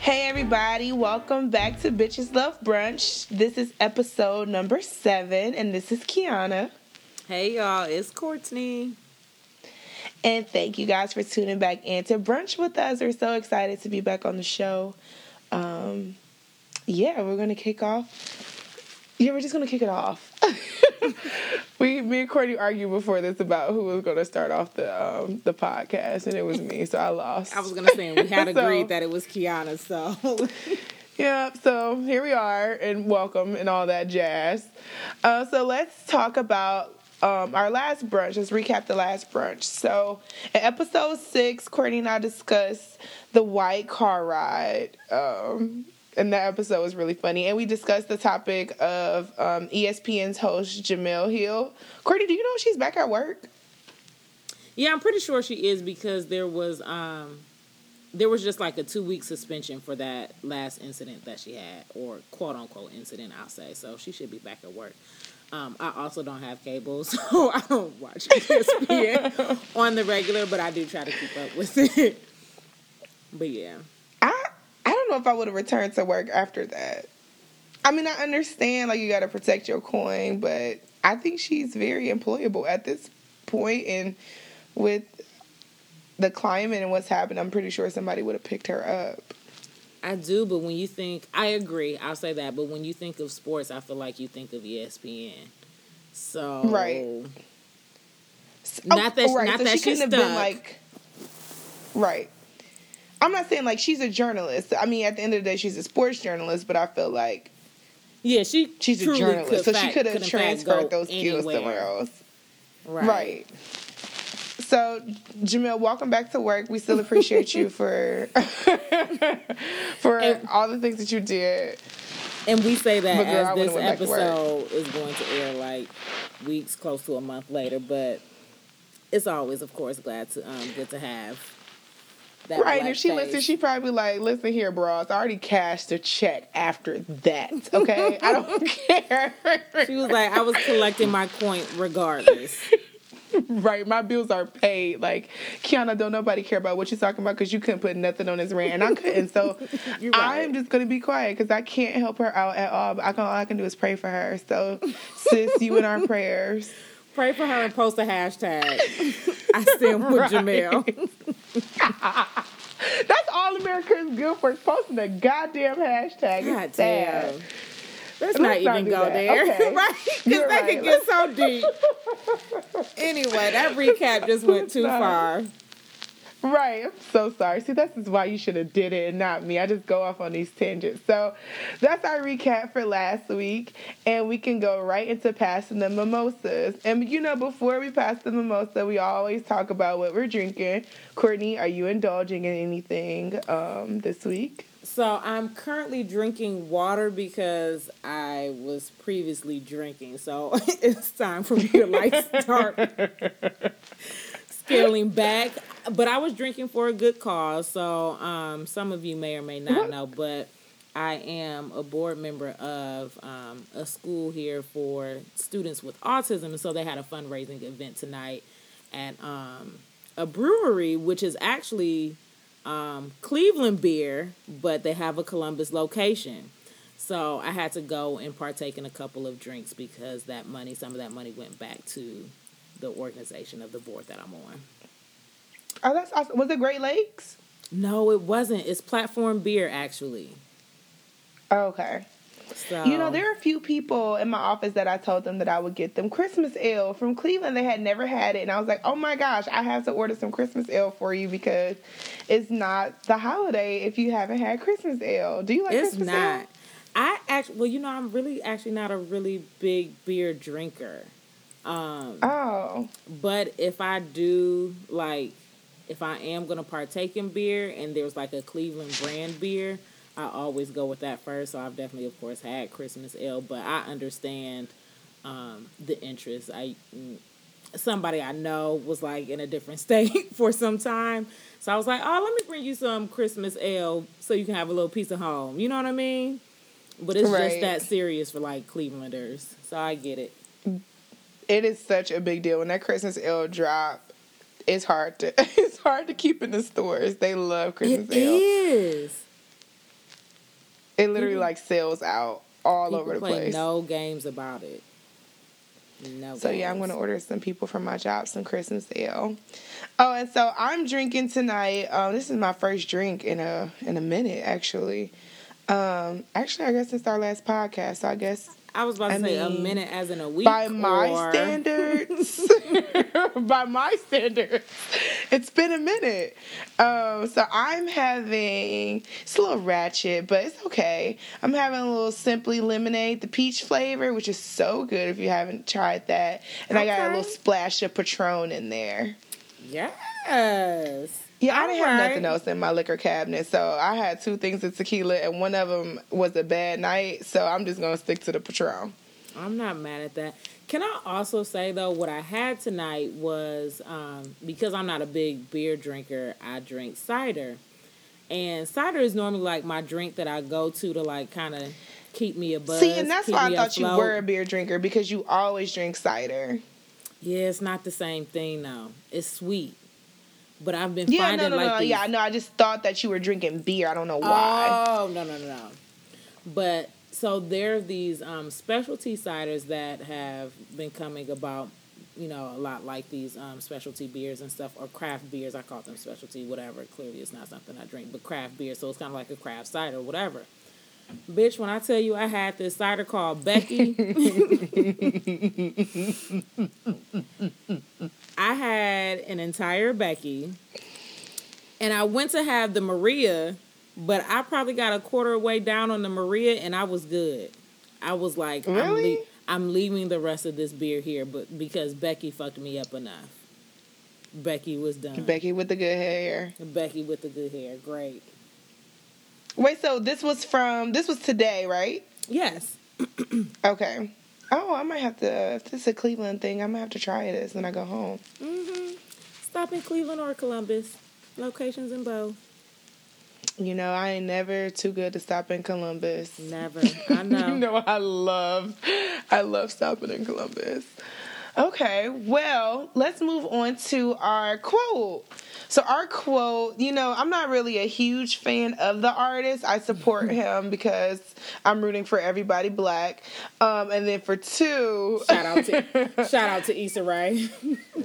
Hey everybody, welcome back to Bitches Love Brunch. This is episode number seven, and this is Kiana. Hey y'all, it's Courtney. And thank you guys for tuning back in to brunch with us. We're so excited to be back on the show. Um, yeah, we're gonna kick off. Yeah, we're just gonna kick it off. we, me and Courtney argued before this about who was gonna start off the um, the podcast, and it was me, so I lost. I was gonna say we had So- agreed that it was Kiana, so Yeah, so here we are, and welcome and all that jazz. Uh, so let's talk about um, our last brunch. Let's recap the last brunch. So in episode six, Courtney and I discussed the white car ride. Um, and that episode was really funny. And we discussed the topic of um, ESPN's host, Jemele Hill. Courtney, do you know she's back at work? yeah, I'm pretty sure she is because there was um there was just like a two week suspension for that last incident that she had, or quote unquote incident, I'll say. So she should be back at work. Um, I also don't have cable, so I don't watch ESPN on the regular, but I do try to keep up with it. But yeah. I I don't know if I would have returned to work after that. I mean, I understand like you got to protect your coin, but I think she's very employable at this point, and with the climate and what's happened, I'm pretty sure somebody would have picked her up. I do, but when you think, I agree, I'll say that. But when you think of sports, I feel like you think of ESPN. So Right. Oh, not that- oh, right. not so that she she's couldn't have been like, right. I'm not saying like she's a journalist. I mean, at the end of the day, she's a sports journalist, but I feel like Yeah, she she's a journalist, so fact- she could have in fact go transferred those skills anywhere. somewhere else. Right. Right. So, Jemele, welcome back to work. We still appreciate you for for And- all the things that you did. And we say that girl, as this would've went back to work. episode is going to air like weeks, close to a month later. But it's always, of course, glad to um, good to have that. right. If she face. listens, she probably like, listen here, bros. I already cashed a check after that. Okay, I don't care. She was like, I was collecting my coin regardless. right, my bills are paid. Like Kiana, don't nobody care about what you're talking about because you couldn't put nothing on his rent, and I couldn't. So right. I'm just gonna be quiet because I can't help her out at all. But I can, all I can do is pray for her. So, sis, you in our prayers. Pray for her and post a hashtag. I stand with Right. Jemele. That's all America is good for is posting a goddamn hashtag. God It's damn. Let's, Let's not not even go that. there. Okay. right? Because You're that right. could get so deep. anyway, that recap just went too Sorry. far. Right. I'm so sorry. See, this is why you should have did it and not me. I just go off on these tangents. So that's our recap for last week. And we can go right into passing the mimosas. And you know, before we pass the mimosa, we always talk about what we're drinking. Courtney, are you indulging in anything um, this week? So I'm currently drinking water because I was previously drinking. So it's time for me to like start scaling back. But I was drinking for a good cause. So um, some of you may or may not know, but I am a board member of um, a school here for students with autism. And so they had a fundraising event tonight at um, a brewery, which is actually um, Cleveland beer, but they have a Columbus location. So I had to go and partake in a couple of drinks because that money, some of that money went back to the organization of the board that I'm on. Oh, that's awesome. Was it Great Lakes? No, it wasn't. It's platform beer actually. Oh, okay. So You know, there are a few people in my office that I told them that I would get them Christmas ale from Cleveland. They had never had it. And I was like, oh my gosh, I have to order some Christmas ale for you because it's not the holiday if you haven't had Christmas ale. Do you like it's Christmas not. ale? I actually, well, you know, I'm really actually not a really big beer drinker. Um, Oh. But if I do like, if I am gonna partake in beer and there's like a Cleveland brand beer, I always go with that first. So I've definitely, of course, had Christmas ale, but I understand um, the interest. I somebody I know was like in a different state for some time, so I was like, oh, let me bring you some Christmas ale so you can have a little piece of home. You know what I mean? But it's Right. just that serious for like Clevelanders. So I get it. It is such a big deal when that Christmas ale drop. It's hard to it's hard to keep in the stores. They love Christmas It ale. is. It literally like sells out all People over the place. no games about it. No. So yeah, I'm gonna order some people from my job some Christmas ale. Oh, and so I'm drinking tonight. Um, this is my first drink in a in a minute, actually. Um, actually, I guess it's our last podcast. So I guess I was about to I say a minute as in a week. by my or- standards, by my standards, it's been a minute. Um, so I'm having it's a little ratchet, but it's okay. I'm having a little simply lemonade, the peach flavor, which is so good if you haven't tried that. And I got a little splash of Patron in there. Yes. Yeah, I didn't have nothing else in my liquor cabinet, so I had two things of tequila, and one of them was a bad night. So I'm just gonna stick to the Patron. I'm not mad at that. Can I also say though, what I had tonight was um, because I'm not a big beer drinker, I drink cider, and cider is normally like my drink that I go to to like kind of keep me a buzz. See, and that's why I thought you were a beer drinker because you always drink cider. Yeah, it's not the same thing though. It's sweet, but I've been Yeah, finding no, no, like no. these. Yeah, I know. I just thought that you were drinking beer. I don't know why. Oh no no no no! But so there are these um, specialty ciders that have been coming about. You know, a lot like these um, specialty beers and stuff, or craft beers. I call them specialty, whatever. Clearly, it's not something I drink, but craft beer. So it's kind of like a craft cider, or whatever. Bitch, when I tell you I had this cider called Becky, I had an entire Becky, and I went to have the Maria, but I probably got a quarter way down on the Maria, and I was good. I was like, I'm, le- I'm leaving the rest of this beer here, but because Becky fucked me up enough. Becky was done. Becky with the good hair. Becky with the good hair, great. Wait, so this was from this was today, right? Yes, Okay. Oh, I might have to. If this is a Cleveland thing, I might have to try this when I go home. Mm-hmm. stop in Cleveland or Columbus. Locations in both. You know, I ain't never too good to stop in Columbus. Never. I know. you know, I love, I love stopping in Columbus. Okay, well, let's move on to our quote. So our quote, you know, I'm not really a huge fan of the artist. I support him because I'm rooting for everybody black. Um, and then for two, Shout out to shout out to Issa Rae.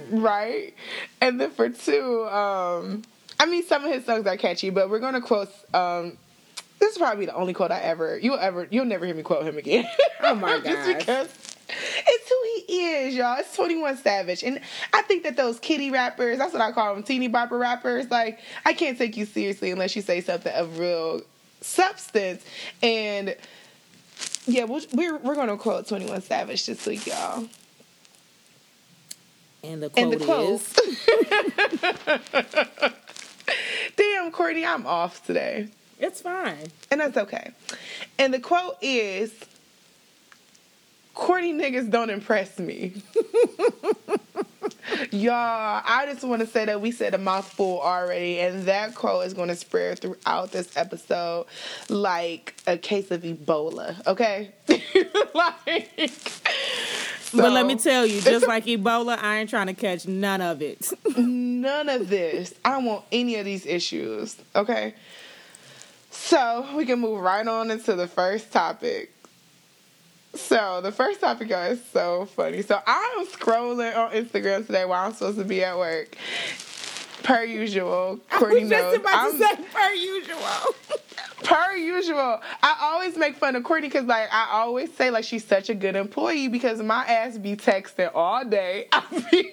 right? And then for two, um, I mean, some of his songs are catchy, but we're gonna quote. Um, this is probably the only quote I ever you'll ever you'll never hear me quote him again. Oh my Just because it's who he is, y'all. It's Twenty One Savage, and I think that those kitty rappers, that's what I call them, teeny bopper rappers. Like I can't take you seriously unless you say something of real substance. And yeah, we'll, we're we're gonna quote Twenty One Savage this week, y'all. And the And the quote. is Damn, Courtney, I'm off today. It's fine. And that's okay. And the quote is Courtney niggas don't impress me. Y'all, I just want to say that we said a mouthful already, and that quote is going to spread throughout this episode like a case of Ebola, okay? like, but let me tell you, just like Ebola, I ain't trying to catch none of it. none of this. I don't want any of these issues. Okay. So we can move right on into the first topic. So the first topic y'all, is so funny. So I'm scrolling on Instagram today while I'm supposed to be at work. Per usual, Courtney I was knows. just about I'm- to say per usual. per usual, I always make fun of Courtney because, like, I always say, like, she's such a good employee because my ass be texting all day. I be,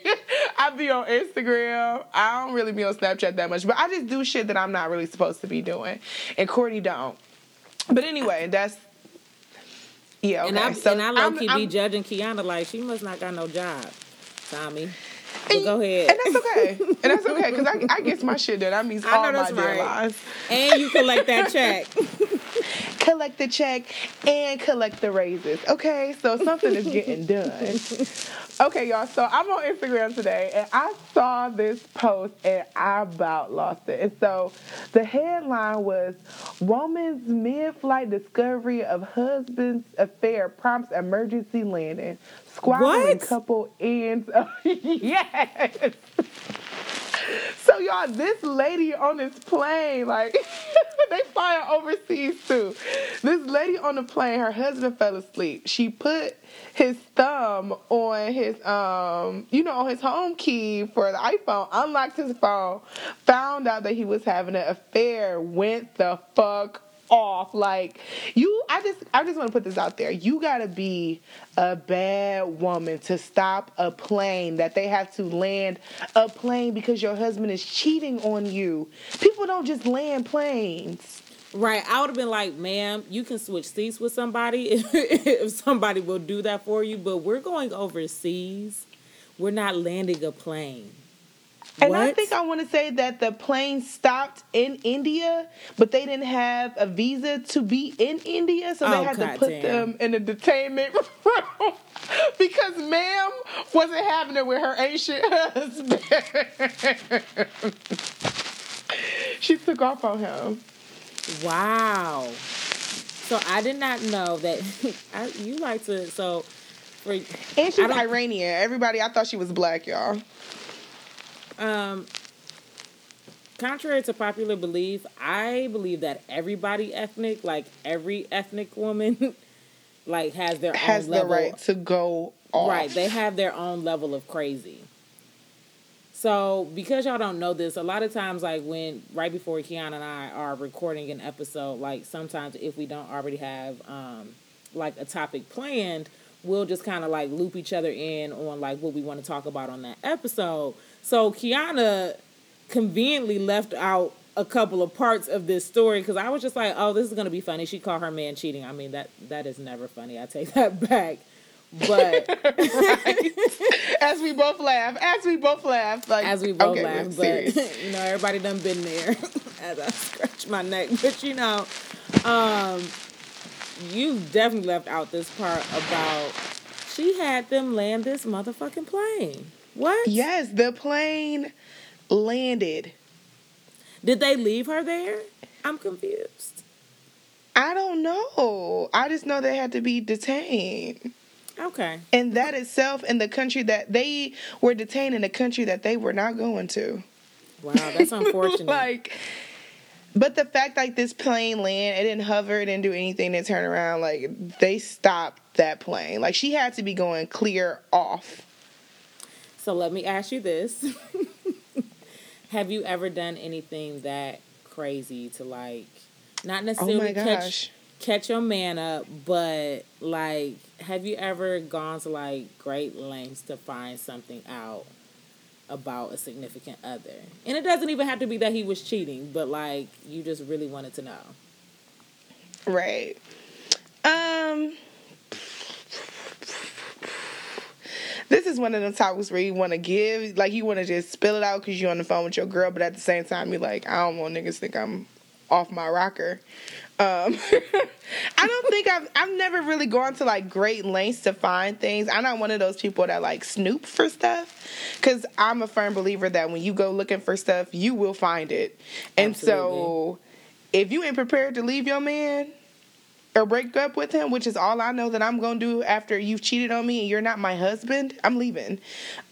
I be on Instagram. I don't really be on Snapchat that much, but I just do shit that I'm not really supposed to be doing, and Courtney don't. But anyway, that's yeah. Okay. And I so and I low I'm- key I'm- be judging Kiana like she must not got no job, Tommy. But go ahead. And that's okay. And that's okay because I, I get my shit done. I means I know all my that's right. deadlines. And you collect that check. collect the check, and collect the raises. Okay, so something is getting done. Okay, y'all. So I'm on Instagram today, and I saw this post, and I about lost it. And so the headline was "Woman's mid-flight discovery of husband's affair prompts emergency landing." Squabbling couple ends. yes. So y'all, this lady on this plane, like they fly overseas too. This lady on the plane, her husband fell asleep. She put his thumb on his um, you know, on his home key for the iPhone, unlocked his phone, found out that he was having an affair, went the fuck off. Like you I just I just want to put this out there. You got to be a bad woman to stop a plane that they have to land a plane because your husband is cheating on you. People don't just land planes. Right. I would have been like, ma'am, you can switch seats with somebody if, if somebody will do that for you, but we're going overseas. We're not landing a plane. And I think I want to say that the plane stopped in India, but they didn't have a visa to be in India, so they Oh, had to goddamn. put them in a detainment room because ma'am wasn't having it with her ancient husband. she took off on him. Wow. So I did not know that I, you like to. So for And she's Iranian. Everybody, I thought she was black, y'all. Um, contrary to popular belief, I believe that everybody ethnic, like every ethnic woman, like has their Has own the level. right to go off. Right, they have their own level of crazy. So, because y'all don't know this, a lot of times, like when right before Kiana and I are recording an episode, like sometimes if we don't already have um, like a topic planned, we'll just kind of like loop each other in on like what we want to talk about on that episode. So, Kiana conveniently left out a couple of parts of this story because I was just like, oh, this is gonna be funny. She called her man cheating. I mean that that is never funny. I take that back. But As we both laugh. As we both laugh. Like as we both okay, laugh, but serious. you know, everybody done been there as I scratch my neck. But you know, um, you definitely left out this part about she had them land this motherfucking plane. What? Yes, the plane landed. Did they leave her there? I'm confused. I don't know. I just know they had to be detained. Okay. And that itself in the country that they were detained in a country that they were not going to. Wow, that's unfortunate. like but the fact like this plane land, it didn't hover, it didn't do anything to turn around, like they stopped that plane. Like she had to be going clear off. So let me ask you this. Have you ever done anything that crazy to like not necessarily Oh catch catch your man up, but like have you ever gone to like great lengths to find something out about a significant other? And it doesn't even have to be that he was cheating, but like you just really wanted to know. Right. Um This is one of the topics where you want to give, like you want to just spill it out because you're on the phone with your girl, but at the same time you're like, I don't want niggas to think I'm off my rocker. Um, I don't think I've I've never really gone to like great lengths to find things. I'm not one of those people that like snoop for stuff, because I'm a firm believer that when you go looking for stuff, you will find it. And so, if you ain't prepared to leave your man or break up with him, which is all I know that I'm gonna do after you've cheated on me and you're not my husband, I'm leaving.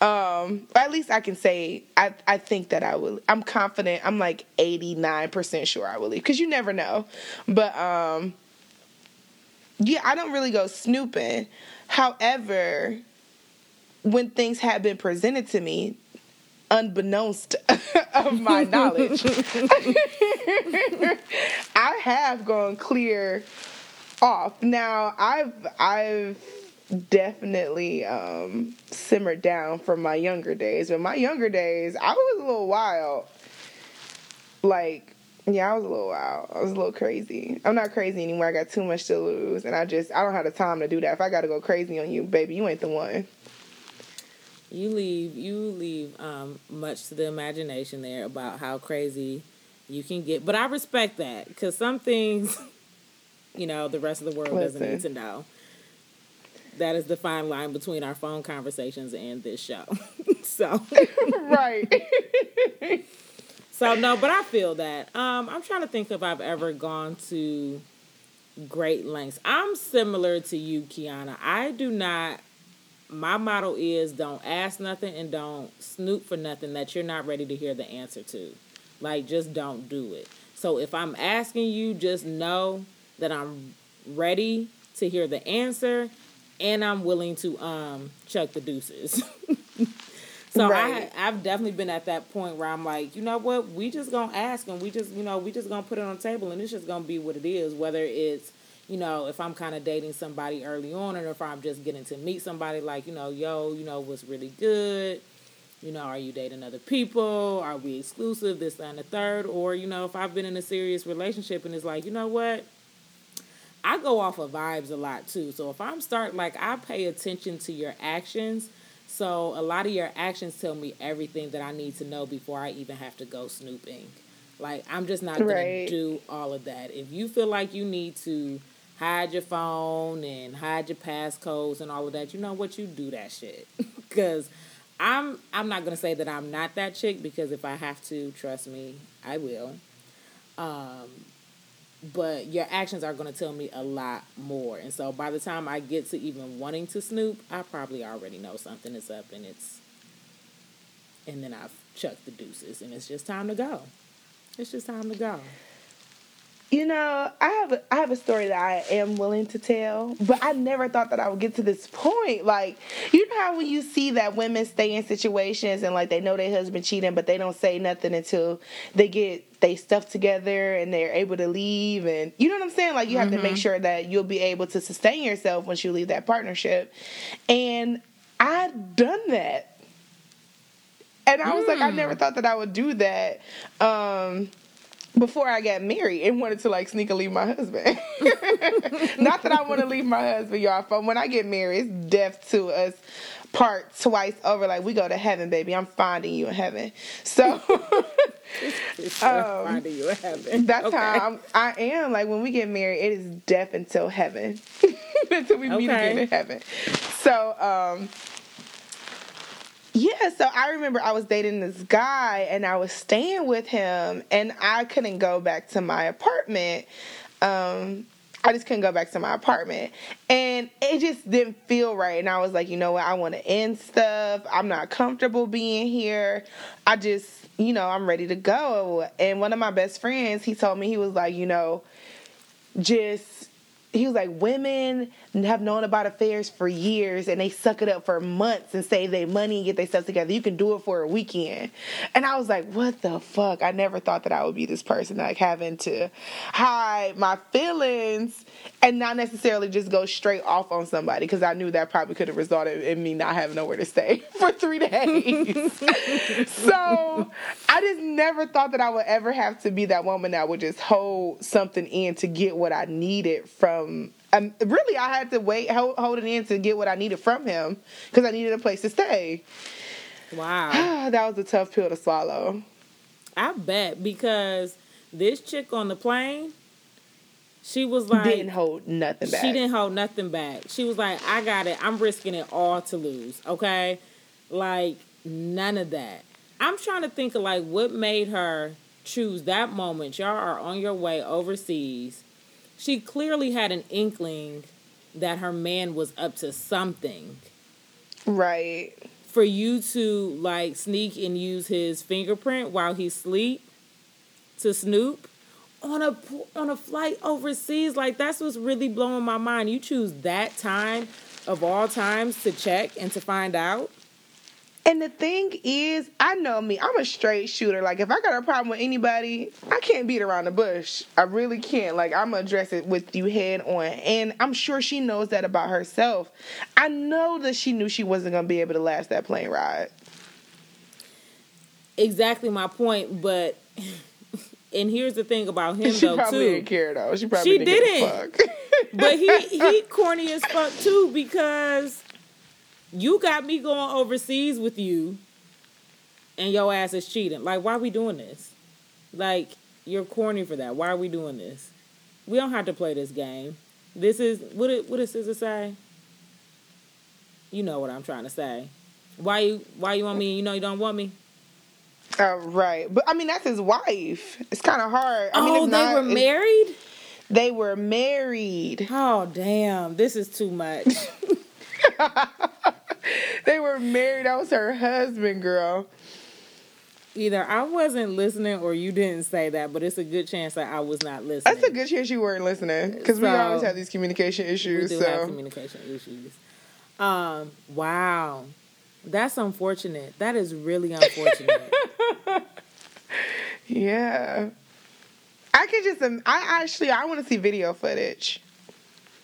Um, or at least I can say I, I think that I will. I'm confident. I'm like 89% sure I will leave because you never know. But um, yeah, I don't really go snooping. However, when things have been presented to me, unbeknownst of my knowledge, I have gone clear off. Now I've I've definitely um simmered down from my younger days. But my younger days, I was a little wild. Like, yeah, I was a little wild. I was a little crazy. I'm not crazy anymore. I got too much to lose and I just I don't have the time to do that. If I gotta go crazy on you, baby, you ain't the one. You leave you leave um, much to the imagination there about how crazy you can get, but I respect that because some things you know, the rest of the world Listen. doesn't need to know. That is the fine line between our phone conversations and this show. so right. so no, but I feel that. Um, I'm trying to think if I've ever gone to great lengths. I'm similar to you, Kiana. I do not. My motto is don't ask nothing and don't snoop for nothing that you're not ready to hear the answer to. Like, just don't do it. So if I'm asking you, just know that I'm ready to hear the answer and I'm willing to um chuck the deuces. so right. I I've definitely been at that point where I'm like, you know what, we just gonna ask and we just you know we just gonna put it on the table and it's just gonna be what it is. Whether it's you know if I'm kind of dating somebody early on or if I'm just getting to meet somebody like you know yo you know what's really good. You know, are you dating other people? Are we exclusive? This, that, and the third. Or, you know, if I've been in a serious relationship and it's like, you know what? I go off of vibes a lot too. So if I'm start like I pay attention to your actions. So a lot of your actions tell me everything that I need to know before I even have to go snooping. Like I'm just not gonna right. do all of that. If you feel like you need to hide your phone and hide your passcodes and all of that, you know what? You do that shit. Cause I'm I'm not gonna say that I'm not that chick because if I have to, trust me, I will. Um, but your actions are going to tell me a lot more. And so by the time I get to even wanting to snoop, I probably already know something is up and it's and then I've chucked the deuces and it's just time to go. It's just time to go. You know, I have a, I have a story that I am willing to tell, but I never thought that I would get to this point. Like, you know how when you see that women stay in situations and like they know their husband cheating, but they don't say nothing until they get they stuff together and they're able to leave, and you know what I'm saying? Like, you have mm-hmm. to make mm-hmm. sure that you'll be able to sustain yourself once you leave that partnership. And I've done that, and I was mm. like, I never mm. thought that I would do that. Um, before I got married and wanted to like sneak and leave my husband. Not that I want to leave my husband, y'all. But when I get married, it's death to us part twice over. Like we go to heaven, baby. I'm finding you in heaven. So, um, finding you in heaven. That's okay. how I'm, I am. Like when we get married, it is death until heaven, until we okay. meet again in heaven. So. um yeah, so I remember I was dating this guy and I was staying with him and I couldn't go back to my apartment. Um, I just couldn't go back to my apartment. And it just didn't feel right. And I was like, you know what? I want to end stuff. I'm not comfortable being here. I just, you know, I'm ready to go. And one of my best friends, he told me, he was like, you know, just he was like, women have known about affairs for years and they suck it up for months and save their money and get their stuff together. You can do it for a weekend. And I was like, what the fuck? I never thought that I would be this person, like having to hide my feelings and not necessarily just go straight off on somebody because I knew that probably could have resulted in me not having nowhere to stay for three days. so I just never thought that I would ever have to be that woman that would just hold something in to get what I needed from. Um, really, I had to wait, hold, hold it in to get what I needed from him because I needed a place to stay. Wow, that was a tough pill to swallow. I bet because this chick on the plane she was like didn't hold nothing back. She didn't hold nothing back. She was like, I got it. I'm risking it all to lose. Okay? Like none of that. I'm trying to think of like what made her choose that moment. Y'all are on your way overseas. She clearly had an inkling that her man was up to something. Right. For you to like sneak and use his fingerprint while he sleep to snoop on a on a flight overseas like that's what's really blowing my mind you choose that time of all times to check and to find out and the thing is i know me i'm a straight shooter like if i got a problem with anybody i can't beat around the bush i really can't like i'm gonna address it with you head on and i'm sure she knows that about herself i know that she knew she wasn't gonna be able to last that plane ride exactly my point but and here's the thing about him though, too. she though probably too. Didn't care though. She probably she didn't. didn't. Fuck. But he he corny as fuck too because you got me going overseas with you, and your ass is cheating. Like, why are we doing this? Like, you're corny for that. Why are we doing this? We don't have to play this game. This is what it what does SZA say? You know what I'm trying to say. Why you why you want me? You know you don't want me. Uh, right, but I mean that's his wife. It's kind of hard. I mean, oh, it's they not- were married. They were married. Oh damn, this is too much. They were married. I was her husband, girl. Either I wasn't listening or you didn't say that, but it's a good chance that I was not listening. That's a good chance you weren't listening because we always have these communication We issues. do have So communication issues. Um, wow. That's unfortunate. That is really unfortunate. yeah, I could just. I actually I want to see video footage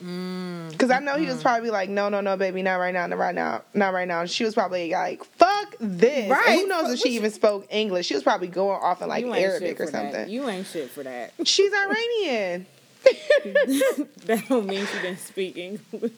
because I know he was probably like, no, no, no, baby, not right now, not right now, not right now. And she was probably like, fuck this. Right. who knows if she even spoke English? She was probably going off in like Arabic or for that. something. You ain't shit for that. She's Iranian. that don't mean she didn't speak English.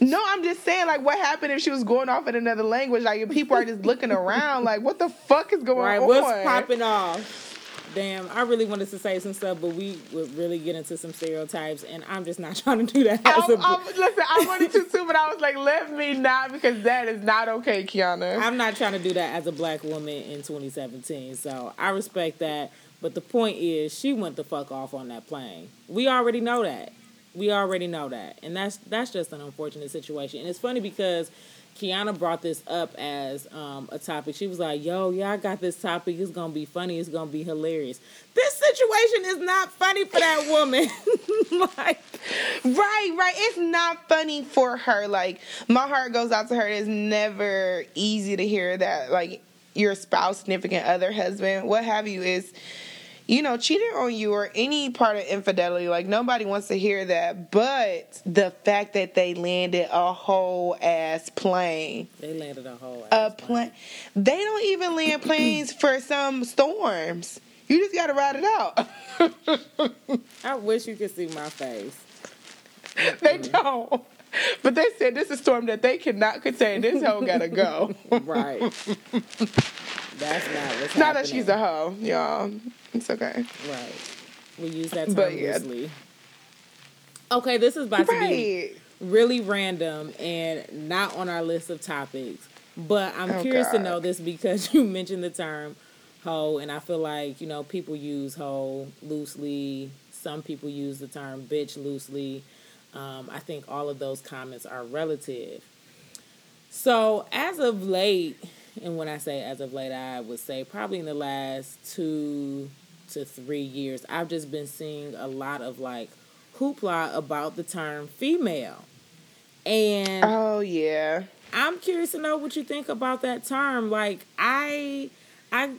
No, I'm just saying, like, what happened if she was going off in another language? Like, if people are just looking around, like, what the fuck is going right, on? what's popping off? Damn, I really wanted to say some stuff, but we would really get into some stereotypes, and I'm just not trying to do that. I, As a, I, listen, I wanted to too, but I was like, let me not because that is not okay, Kiana. I'm not trying to do that as a black woman in 2017. So I respect that. But the point is, she went the fuck off on that plane. We already know that. We already know that, and that's that's just an unfortunate situation. And it's funny because Kiana brought this up as um, a topic. She was like, "Yo, yeah, I got this topic. It's gonna be funny. It's gonna be hilarious." This situation is not funny for that woman. like, Right, right. It's not funny for her. Like, my heart goes out to her. It's never easy to hear that, like, your spouse, significant other, husband, what have you, is, you know, cheating on you or any part of infidelity. Like, nobody wants to hear that. But the fact that they landed a whole ass plane, they landed a whole a ass plane, they don't even land planes for some storms. You just got to ride it out. I wish you could see my face. They don't. But they said this is a storm that they cannot contain. This hoe gotta go. Right. That's not what's Not that she's a hoe, y'all. It's okay. Right. We use that term But yeah. loosely. Okay, this is about to be really random and not on our list of topics. But I'm Oh, curious to know this because you mentioned the term hoe, and I feel like, you know, people use hoe loosely. Some people use the term bitch loosely. Um, I think all of those comments are relative. So, as of late, and when I say as of late, I would say probably in the last two to three years, I've just been seeing a lot of like hoopla about the term female. And Oh yeah. I'm curious to know what you think about that term. Like I I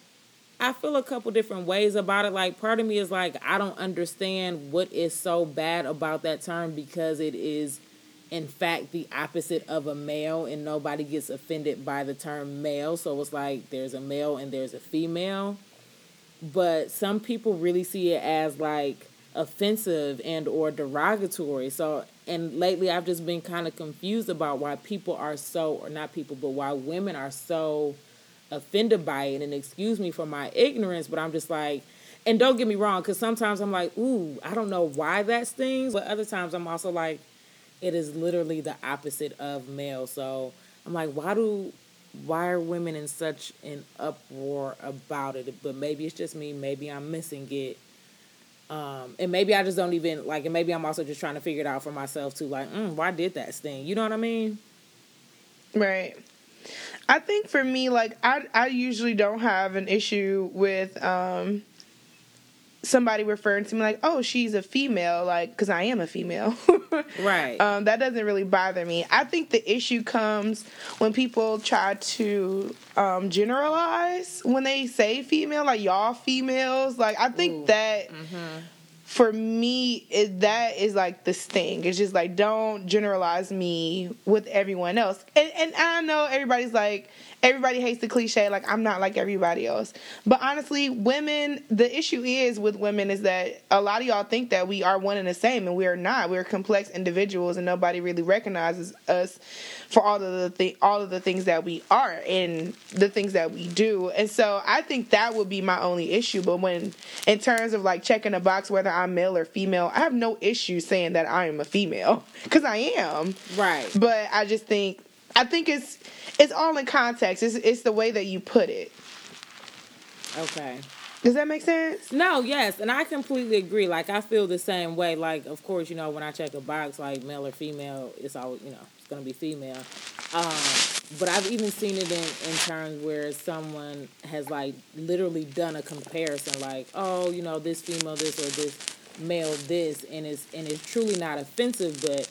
I feel a couple different ways about it. Like part of me is like I don't understand what is so bad about that term because it is in fact the opposite of a male and nobody gets offended by the term male. So it's like there's a male and there's a female. But some people really see it as like offensive and or derogatory. So and lately I've just been kind of confused about why people are so or not people but why women are so offended by it and excuse me for my ignorance but I'm just like and don't get me wrong cuz sometimes I'm like ooh I don't know why that stings but other times I'm also like it is literally the opposite of male so I'm like why do why are women in such an uproar about it but maybe it's just me maybe I'm missing it um, and maybe I just don't even like, and maybe I'm also just trying to figure it out for myself too. Like, mm, why did that sting? You know what I mean? Right. I think for me, like I I usually don't have an issue with um somebody referring to me like, oh, she's a female, like because I am a female. Right. Um, that doesn't really bother me. I think the issue comes when people try to um, generalize when they say female, like y'all females. Like I think Ooh. that for me, it, that is like the sting. It's just like don't generalize me with everyone else. And, and I know everybody's like everybody hates the cliche like I'm not like everybody else. But honestly, women, the issue is with women is that a lot of y'all think that we are one and the same, and we are not. We're complex individuals, and nobody really recognizes us for all of the th- all of the things that we are and the things that we do. And so I think that would be my only issue. But when in terms of like checking a box whether I'm male or female, I have no issue saying that I am a female because I am. Right. But I just think I think it's it's all in context. It's it's the way that you put it. Okay. Does that make sense? No, yes, and I completely agree. Like I feel the same way. Like of course, you know, when I check a box like male or female, it's always you know it's gonna be female. Um, but I've even seen it in in terms where someone has like literally done a comparison, like oh, you know, this female this or this male this, and it's and it's truly not offensive, but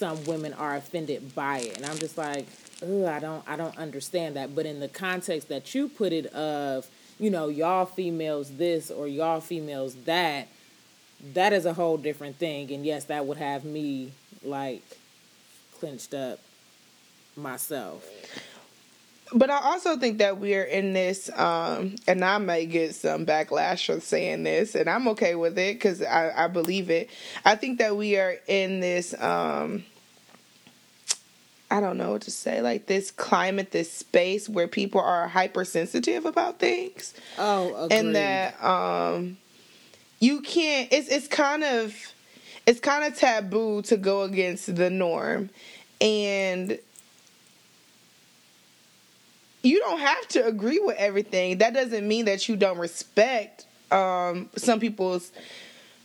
some women are offended by it, and I'm just like, I don't I don't understand that. But in the context that you put it of you know, y'all females this or y'all females that, that is a whole different thing. And yes, that would have me like clenched up myself. But I also think that we're in this, um, and I may get some backlash for saying this, and I'm okay with it because I, I believe it. I think that we are in this. Um, I don't know what to say, like this climate, this space where people are hypersensitive about things. Oh, agreed. and that um, you can't. It's it's kind of it's kind of taboo to go against the norm, and you don't have to agree with everything. That doesn't mean that you don't respect um, some people's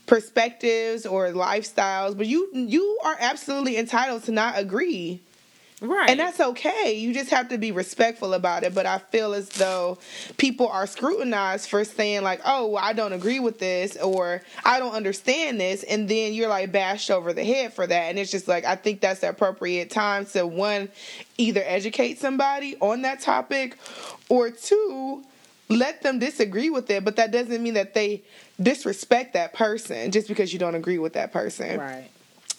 perspectives or lifestyles, but you you are absolutely entitled to not agree. Right. And that's okay. You just have to be respectful about it. But I feel as though people are scrutinized for saying, like, oh, well, I don't agree with this or I don't understand this. And then you're like bashed over the head for that. And it's just like, I think that's the appropriate time to one, either educate somebody on that topic or two, let them disagree with it. But that doesn't mean that they disrespect that person just because you don't agree with that person. right.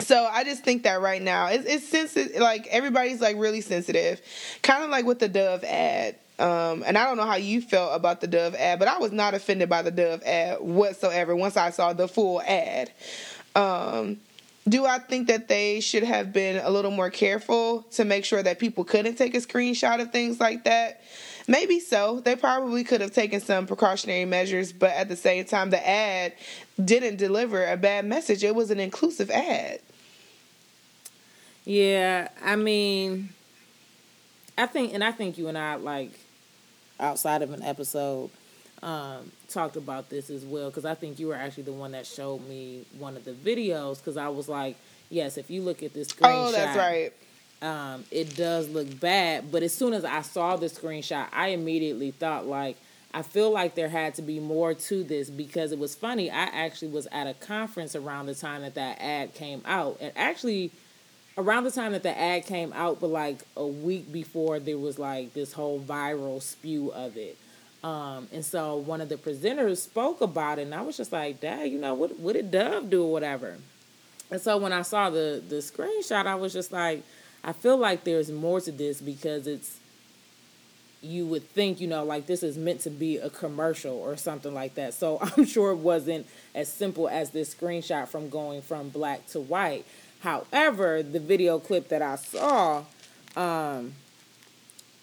So I just think that right now it's, it's sensitive. Like everybody's like really sensitive, kind of like with the Dove ad. Um, and I don't know how you felt about the Dove ad, but I was not offended by the Dove ad whatsoever once I saw the full ad. Um, do I think that they should have been a little more careful to make sure that people couldn't take a screenshot of things like that? Maybe so. They probably could have taken some precautionary measures, but at the same time, the ad didn't deliver a bad message. It was an inclusive ad. Yeah, I mean, I think, and I think you and I like outside of an episode um, talked about this as well because I think you were actually the one that showed me one of the videos because I was like, yes, if you look at this screenshot, Oh, that's right. Um, it does look bad. But as soon as I saw the screenshot, I immediately thought like, I feel like there had to be more to this because it was funny. I actually was at a conference around the time that that ad came out, and actually around the time that the ad came out, but like a week before there was like this whole viral spew of it. Um, and so one of the presenters spoke about it, and I was just like, "Dad, you know what? What did Dove do or whatever?" And so when I saw the the screenshot, I was just like, I feel like there's more to this because it's you would think, you know, like this is meant to be a commercial or something like that. So I'm sure it wasn't as simple as this screenshot from going from black to white. However, the video clip that I saw, um,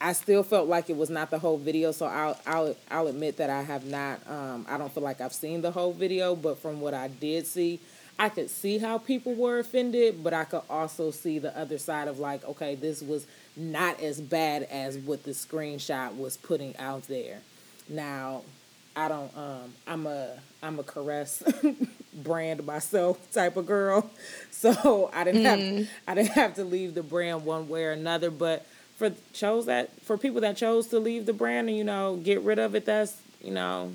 I still felt like it was not the whole video. So I'll I'll I'll admit that I have not. Um, I don't feel like I've seen the whole video, but from what I did see, I could see how people were offended, but I could also see the other side of like, okay, this was not as bad as what the screenshot was putting out there. Now, I don't um I'm a I'm a caress brand myself type of girl. So I didn't have I didn't have to leave the brand one way or another, but for chose that for people that chose to leave the brand and you know get rid of it that's you know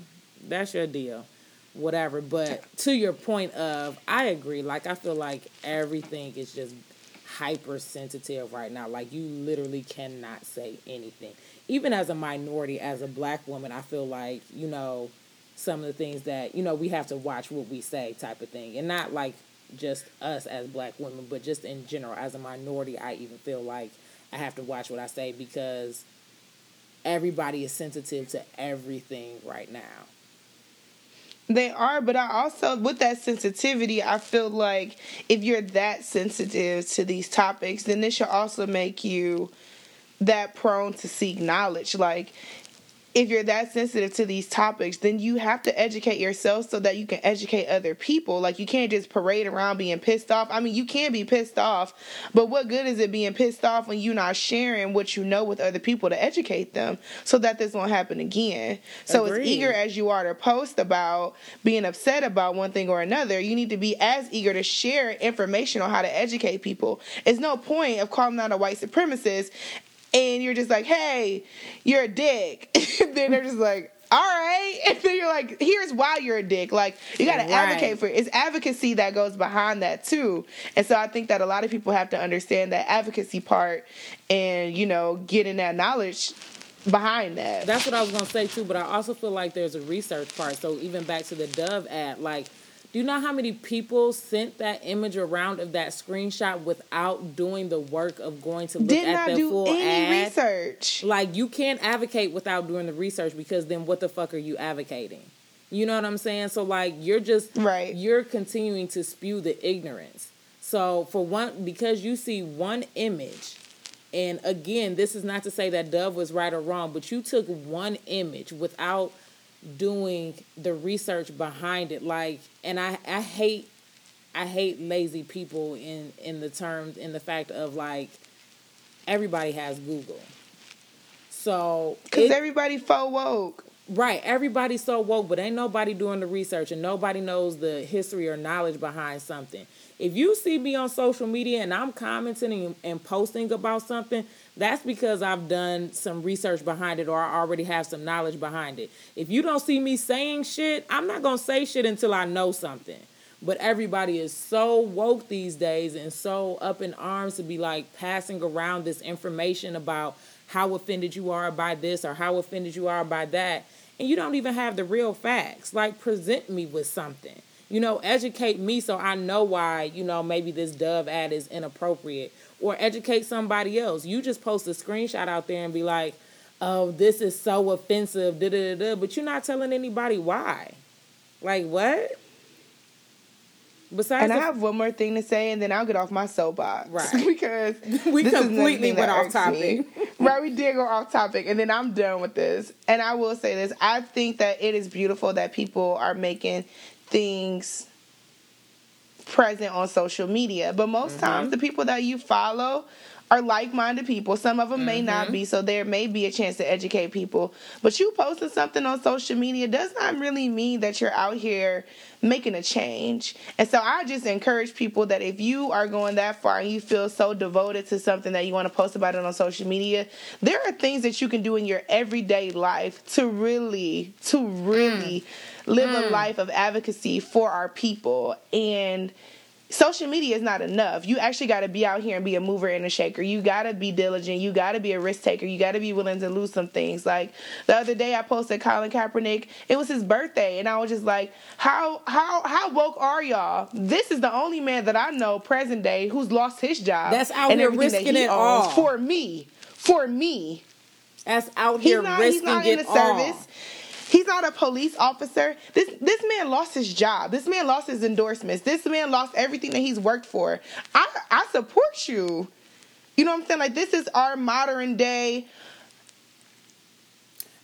that's your deal whatever but to your point of i agree like i feel like everything is just hypersensitive right now like you literally cannot say anything. Even as a minority as a black woman i feel like you know some of the things that you know we have to watch what we say type of thing and not like just us as black women but just in general as a minority i even feel like i have to watch what i say because everybody is sensitive to everything right now They are, but I also, with that sensitivity, I feel like if you're that sensitive to these topics, then this should also make you that prone to seek knowledge. Like, if you're that sensitive to these topics, then you have to educate yourself so that you can educate other people. Like you can't just parade around being pissed off. I mean, you can be pissed off, but what good is it being pissed off when you're not sharing what you know with other people to educate them so that this won't happen again? So Agreed. as eager as you are to post about being upset about one thing or another, you need to be as eager to share information on how to educate people. It's no point of calling out a white supremacist and you're just like, hey, you're a dick. then they're just like, all right. And then you're like, here's why you're a dick. Like, you got to Right. advocate for it. It's advocacy that goes behind that, too. And so I think that a lot of people have to understand that advocacy part and, you know, getting that knowledge behind that. That's what I was gonna say too, but I also feel like there's a research part. So even back to the Dove ad, like, do you know how many people sent that image around of that screenshot without doing the work of going to look Did at not the do full any ad? research. Like you can't advocate without doing the research because then what the fuck are you advocating? You know what I'm saying? So like you're just Right. you're continuing to spew the ignorance. So for one because you see one image and again, this is not to say that Dove was right or wrong, but you took one image without doing the research behind it like and I I hate I hate lazy people in in the terms in the fact of like everybody has Google. So Because everybody faux woke. Right. Everybody's so woke, but ain't nobody doing the research and nobody knows the history or knowledge behind something. If you see me on social media and I'm commenting and, and posting about something, that's because I've done some research behind it or I already have some knowledge behind it. If you don't see me saying shit, I'm not going to say shit until I know something. But everybody is so woke these days and so up in arms to be like passing around this information about how offended you are by this or how offended you are by that. And you don't even have the real facts. Like, present me with something. You know, educate me so I know why, you know, maybe this Dove ad is inappropriate. Or educate somebody else. You just post a screenshot out there and be like, oh, this is so offensive, da da da. But you're not telling anybody why. Like, what? Besides, And I have one more thing to say, and then I'll get off my soapbox. Right. because We completely went off topic. right, we did go off topic, and then I'm done with this. And I will say this: I think that it is beautiful that people are making things present on social media, but most Mm-hmm. times the people that you follow are like-minded people. Some of them may Mm-hmm. not be, so there may be a chance to educate people. But you posting something on social media does not really mean that you're out here making a change. And so I just encourage people that if you are going that far and you feel so devoted to something that you want to post about it on social media, there are things that you can do in your everyday life to really, to really live a life of advocacy for our people. And social media is not enough. You actually got to be out here and be a mover and a shaker. You got to be diligent. You got to be a risk taker. You got to be willing to lose some things. Like the other day, I posted Colin Kaepernick. It was his birthday, and I was just like, "How how how woke are y'all? This is the only man that I know present day who's lost his job. That's out and here risking he it all. for me, for me." that's out He's here not. risking He's not it in the all. service. He's not a police officer. This this man lost his job. This man lost his endorsements. This man lost everything that he's worked for. I I support you. You know what I'm saying? Like this is our modern day.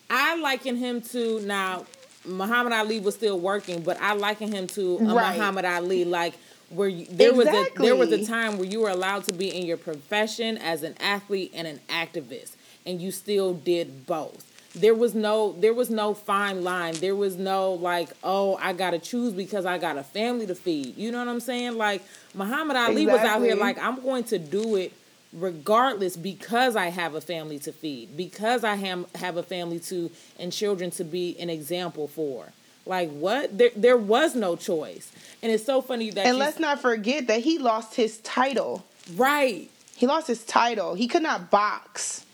I liken him to now. Muhammad Ali was still working, but I liken him to a Right. Muhammad Ali, like where you, there was a there was a time where you were allowed to be in your profession as an athlete and an activist, and you still did both. There was no there was no fine line. There was no like, oh, I gotta choose because I got a family to feed. You know what I'm saying? Like Muhammad Ali was out here like, I'm going to do it regardless because I have a family to feed, because I have have a family to and children to be an example for. Like what? There there was no choice. And it's so funny that And let's not forget that he lost his title. right. He lost his title. He could not box.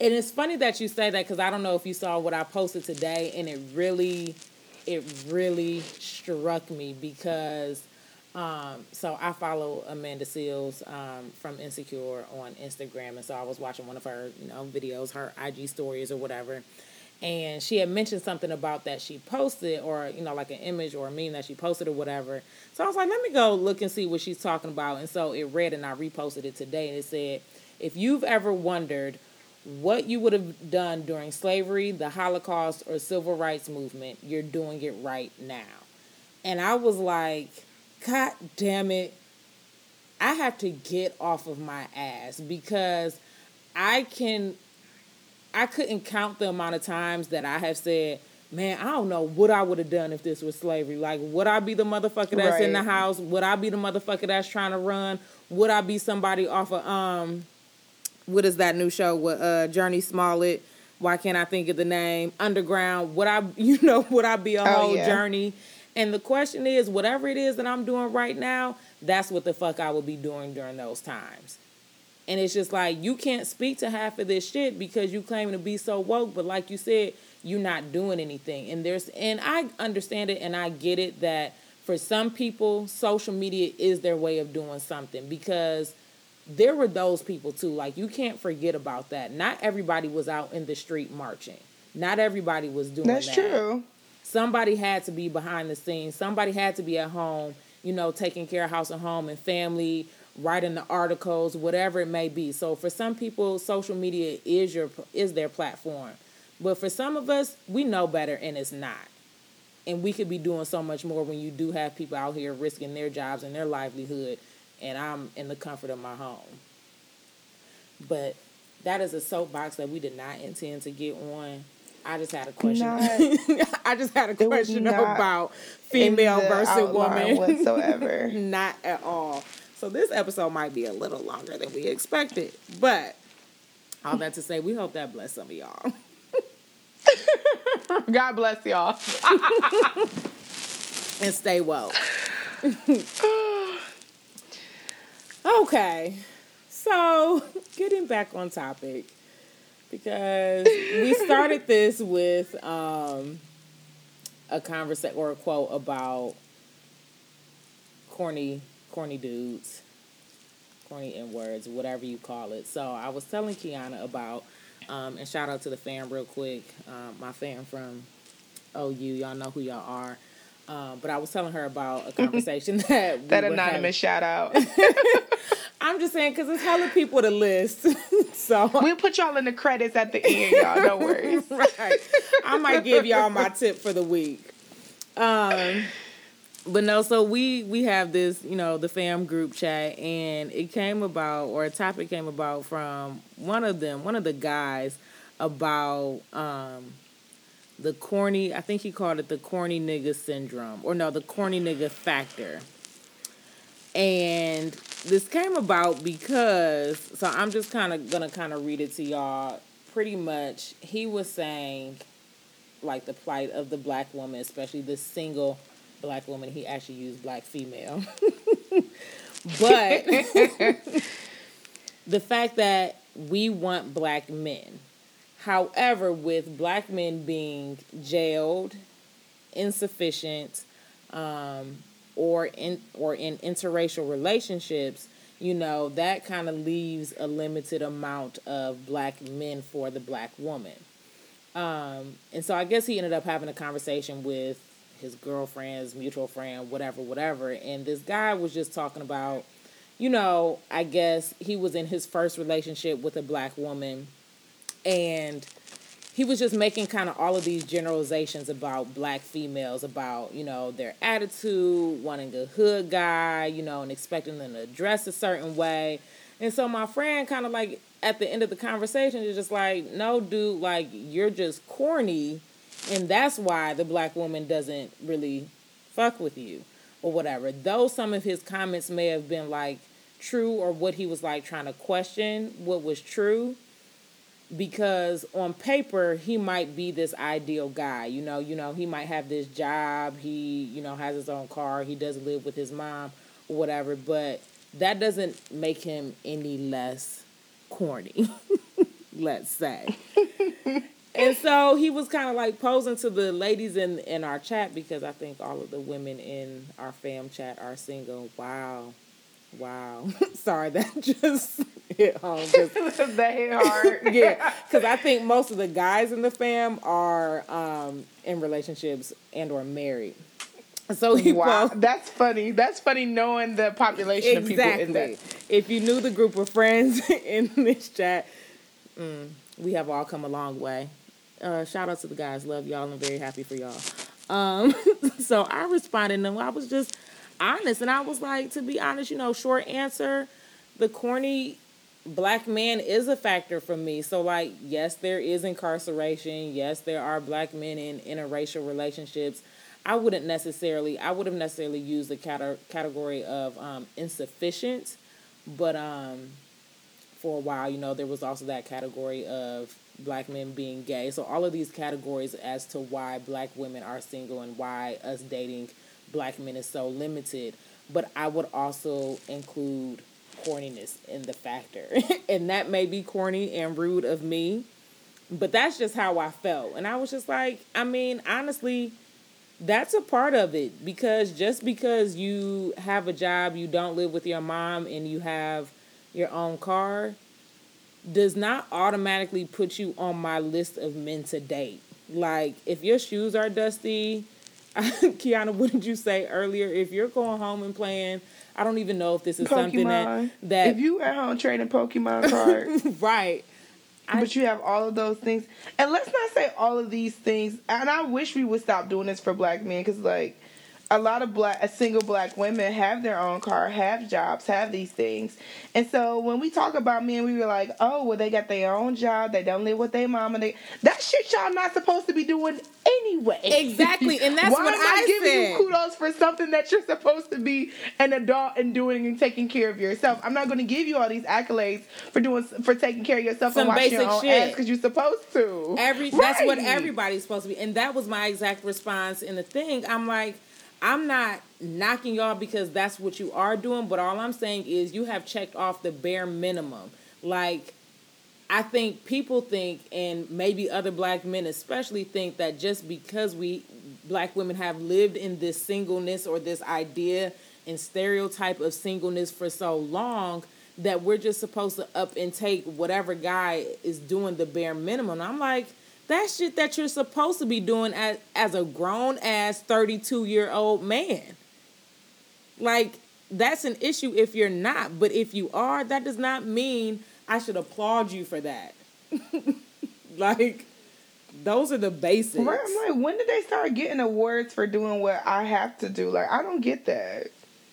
And it's funny that you say that because I don't know if you saw what I posted today, and it really, it really struck me because, um, so I follow Amanda Seales um, from Insecure on Instagram, and so I was watching one of her, you know, videos, her IG stories or whatever, and she had mentioned something about that she posted, or you know, like an image or a meme that she posted or whatever. So I was like, let me go look and see what she's talking about, and so it read, and I reposted it today, and it said, if you've ever wondered what you would have done during slavery, the Holocaust, or civil rights movement, you're doing it right now. And I was like, God damn it. I have to get off of my ass because I can I couldn't count the amount of times that I have said, man, I don't know what I would have done if this was slavery. Like, would I be the motherfucker that's right. in the house? Would I be the motherfucker that's trying to run? Would I be somebody off of um what is that new show with uh Jurnee Smollett? Why can't I think of the name? Underground. Would I you know, would I be a oh, whole yeah. journey? And the question is, whatever it is that I'm doing right now, that's what the fuck I would be doing during those times. And it's just like you can't speak to half of this shit because you claim to be so woke, but like you said, you're not doing anything. And there's and I understand it and I get it that for some people, social media is their way of doing something because there were those people too. Like you can't forget about that. Not everybody was out in the street marching. Not everybody was doing That's that. true. Somebody had to be behind the scenes. Somebody had to be at home, you know, taking care of house and home and family, writing the articles, whatever it may be. So for some people, social media is your is their platform. But for some of us, we know better and it's not. And we could be doing so much more when you do have people out here risking their jobs and their livelihood and I'm in the comfort of my home. But that is a soapbox that we did not intend to get on. I just had a question. Not, I just had a question about female versus woman whatsoever. not at all. So this episode might be a little longer than we expected, but all that to say, we hope that bless some of y'all. God bless y'all. and stay well. Okay. So, getting back on topic, because we started this with um, a conversation or a quote about corny, corny dudes, corny in words, whatever you call it. So, I was telling Kiana about, um, and shout out to the fan real quick, um, my fan from OU, y'all know who y'all are. Um, but I was telling her about a conversation that that anonymous shout out. I'm just saying because it's hella people to list. so we'll put y'all in the credits at the end, y'all. No worries. right. I might give y'all my tip for the week. Um, but no, so we we have this, you know, the fam group chat, and it came about, or a topic came about from one of them, one of the guys, about um the corny. I think he called it the corny nigga syndrome, or no, the corny nigga factor. And this came about because so I'm just kind of gonna kind of read it to y'all. Pretty much, he was saying like the plight of the black woman, especially the single black woman. He actually used black female, but the fact that we want black men However, with black men being jailed, insufficient, um, or in or in interracial relationships, you know that kind of leaves a limited amount of black men for the black woman. Um, and so I guess he ended up having a conversation with his girlfriend's mutual friend, whatever, whatever. And this guy was just talking about, you know, I guess he was in his first relationship with a black woman and he was just making kind of all of these generalizations about black females about you know their attitude wanting a hood guy you know and expecting them to dress a certain way. And so my friend kind of like at the end of the conversation is just like no dude like you're just corny and that's why the black woman doesn't really fuck with you or whatever. Though some of his comments may have been like true or what he was like trying to question what was true because on paper he might be this ideal guy you know you know he might have this job he you know has his own car he doesn't live with his mom or whatever but that doesn't make him any less corny let's say. And so he was kind of like posing to the ladies in in our chat because i think all of the women in our fam chat are single. Wow wow sorry that just hit home. that hit hard. yeah, because I think most of the guys in the fam are um, in relationships and or married. So he wow, that's funny. That's funny knowing the population exactly. of people in that. If you knew the group of friends in this chat, we have all come a long way. Uh, shout out to the guys. Love y'all. I'm very happy for y'all. Um, so I responded and I was just honest. And I was like, to be honest, you know, short answer, the corny black man is a factor for me. So like, yes, there is incarceration. Yes, there are black men in interracial relationships. I wouldn't necessarily, I would have necessarily used the cate- category of um, insufficient, but um, for a while, you know, there was also that category of black men being gay. So all of these categories as to why black women are single and why us dating black men is so limited. But I would also include corniness in the factor. and that may be corny and rude of me, but that's just how I felt. And I was just like, I mean, honestly, that's a part of it because just because you have a job, you don't live with your mom, and you have your own car does not automatically put you on my list of men to date. Like, if your shoes are dusty, Kiana, what did you say earlier? If you're going home and playing, I don't even know if this is Pokemon. something that that if you at home trading Pokemon cards, right? but you have all of those things, and let's not say all of these things. And I wish we would stop doing this for black men, because like a lot of black, single black women have their own car, have jobs, have these things. And so when we talk about men, we were like, oh, well, they got their own job. They don't live with their mom. And they, that shit y'all not supposed to be doing anyway. Exactly. And that's Why what am I, I giving said. you kudos for something that you're supposed to be an adult and doing and taking care of yourself? I'm not going to give you all these accolades for doing, for taking care of yourself Some and washing your own shit. ass because you're supposed to. Every, right. That's what everybody's supposed to be. And that was my exact response in the thing. I'm like, I'm not knocking y'all because that's what you are doing, but all I'm saying is you have checked off the bare minimum. Like, I think people think, and maybe other black men especially think that just because we black women have lived in this singleness or this idea and stereotype of singleness for so long, that we're just supposed to up and take whatever guy is doing the bare minimum. I'm like, that's shit that you're supposed to be doing as as a grown ass 32 year old man. Like that's an issue if you're not, but if you are, that does not mean I should applaud you for that. like those are the basics. Right, I'm like, when did they start getting awards for doing what I have to do? Like, I don't get that.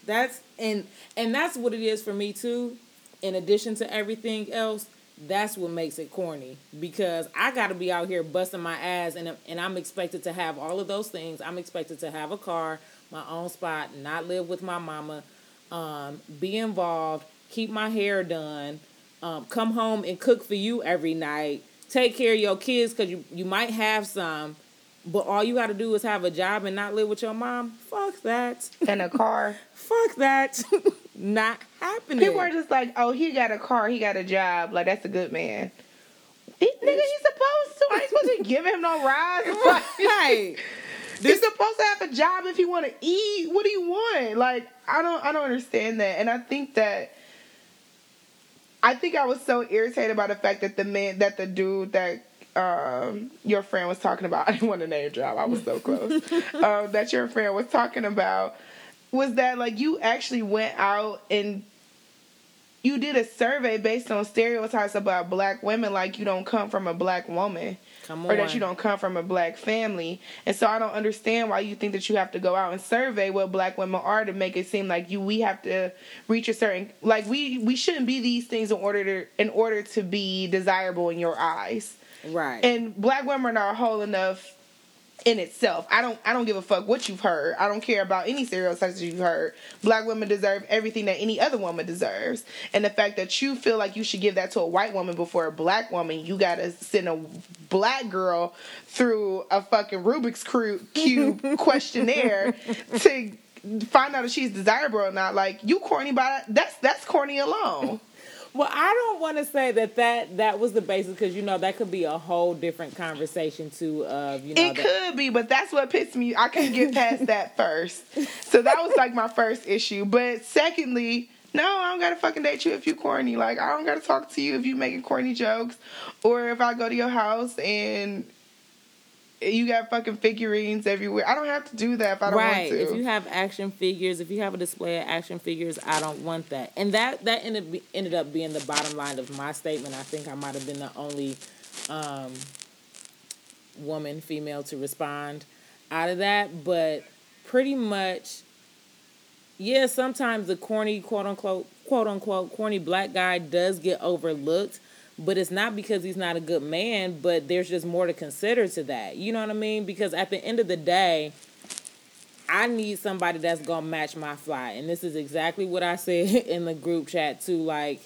That's and and that's what it is for me too. In addition to everything else, that's what makes it corny because I got to be out here busting my ass and and I'm expected to have all of those things. I'm expected to have a car, my own spot, not live with my mama, um, be involved, keep my hair done, um, come home and cook for you every night, take care of your kids because you you might have some, but all you got to do is have a job and not live with your mom. Fuck that. And a car. Fuck that. not happening. People are just like, oh, he got a car, he got a job. Like, that's a good man. He, nigga, he's supposed to. I ain't supposed to give him no rides. right. He's supposed to have a job if he want to eat. What do you want? Like, I don't, I don't understand that. And I think that, I think I was so irritated by the fact that the man, that the dude that um, your friend was talking about. I didn't want to name drop. I was so close. um, that your friend was talking about was that like you actually went out and you did a survey based on stereotypes about black women, like you don't come from a black woman. Or that you don't come from a black family. And so I don't understand why you think that you have to go out and survey what black women are to make it seem like you we have to reach a certain like we we shouldn't be these things in order to in order to be desirable in your eyes. Right. And black women are whole enough in itself. I don't I don't give a fuck what you've heard. I don't care about any stereotypes you've heard. Black women deserve everything that any other woman deserves. And the fact that you feel like you should give that to a white woman before a black woman, you gotta send a black girl through a fucking Rubik's cube questionnaire to find out if she's desirable or not. Like you corny by that's that's corny alone. Well, I don't want to say that that that was the basis because you know that could be a whole different conversation too. Of you know, it could be, but that's what pissed me. I couldn't get past that first, so that was like my first issue. But secondly, no, I don't gotta fucking date you if you corny. Like I don't gotta talk to you if you making corny jokes, or if I go to your house and you got fucking figurines everywhere. I don't have to do that if I don't right. want to. If you have action figures, if you have a display of action figures, I don't want that. And that that ended ended up being the bottom line of my statement. I think I might have been the only um, woman, female, to respond out of that. But pretty much, yeah. Sometimes the corny, quote unquote, quote unquote, corny black guy does get overlooked but it's not because he's not a good man, but there's just more to consider to that. You know what I mean? Because at the end of the day, I need somebody that's gonna match my fly. And this is exactly what I said in the group chat too. Like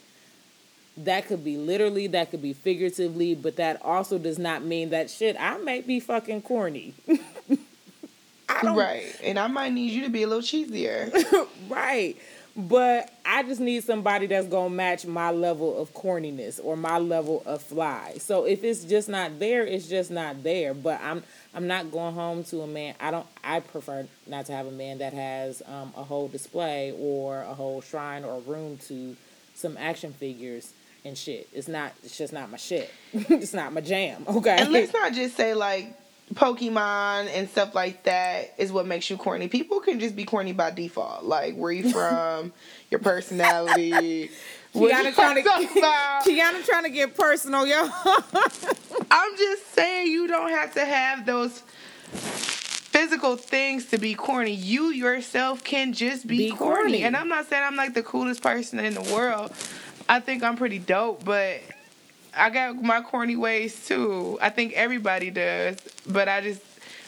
that could be literally, that could be figuratively, but that also does not mean that shit, I might be fucking corny. I don't right. And I might need you to be a little cheesier. right. But I just need somebody that's gonna match my level of corniness or my level of fly. So if it's just not there, it's just not there. But I'm I'm not going home to a man. I don't. I prefer not to have a man that has um, a whole display or a whole shrine or room to some action figures and shit. It's not. It's just not my shit. it's not my jam. Okay. And let's not just say like Pokemon and stuff like that is what makes you corny. People can just be corny by default. Like where you from, your personality. Kiana trying to Kiana trying to get personal, yo. I'm just saying you don't have to have those physical things to be corny. You yourself can just be, be corny. corny. And I'm not saying I'm like the coolest person in the world. I think I'm pretty dope, but I got my corny ways too. I think everybody does, but I just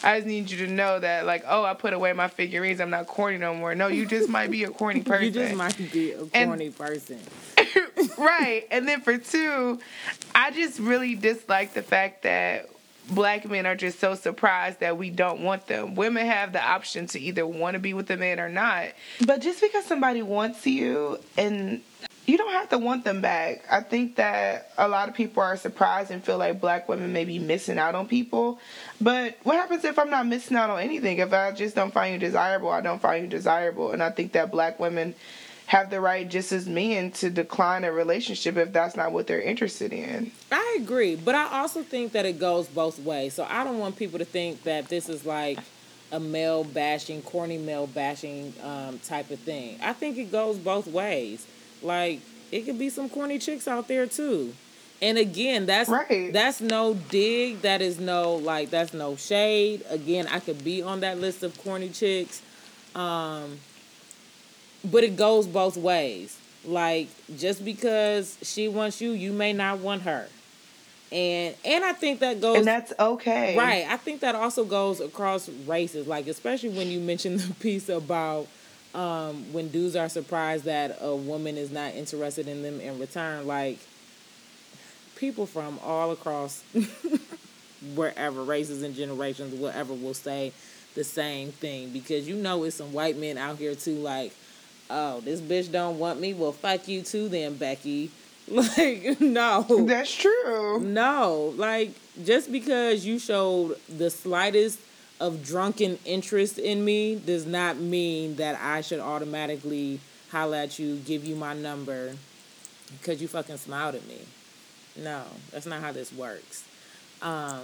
I just need you to know that like, oh, I put away my figurines. I'm not corny no more. No, you just might be a corny person. you just might be a corny and, person. right. And then for two, I just really dislike the fact that black men are just so surprised that we don't want them. Women have the option to either want to be with a man or not. But just because somebody wants you and you don't have to want them back. I think that a lot of people are surprised and feel like black women may be missing out on people. But what happens if I'm not missing out on anything? If I just don't find you desirable, I don't find you desirable. And I think that black women have the right just as men to decline a relationship if that's not what they're interested in. I agree, but I also think that it goes both ways. So I don't want people to think that this is like a male bashing, corny male bashing um, type of thing. I think it goes both ways. Like it could be some corny chicks out there too. And again, that's right. that's no dig. That is no like that's no shade. Again, I could be on that list of corny chicks. Um, but it goes both ways. Like just because she wants you, you may not want her. And and I think that goes And that's okay. Right. I think that also goes across races. Like especially when you mentioned the piece about um, when dudes are surprised that a woman is not interested in them in return, like people from all across wherever races and generations, whatever, will say the same thing because you know it's some white men out here too, like, oh, this bitch don't want me. Well, fuck you too, then, Becky. Like, no. That's true. No. Like, just because you showed the slightest of drunken interest in me does not mean that I should automatically holler at you, give you my number, because you fucking smiled at me. No, that's not how this works. Um,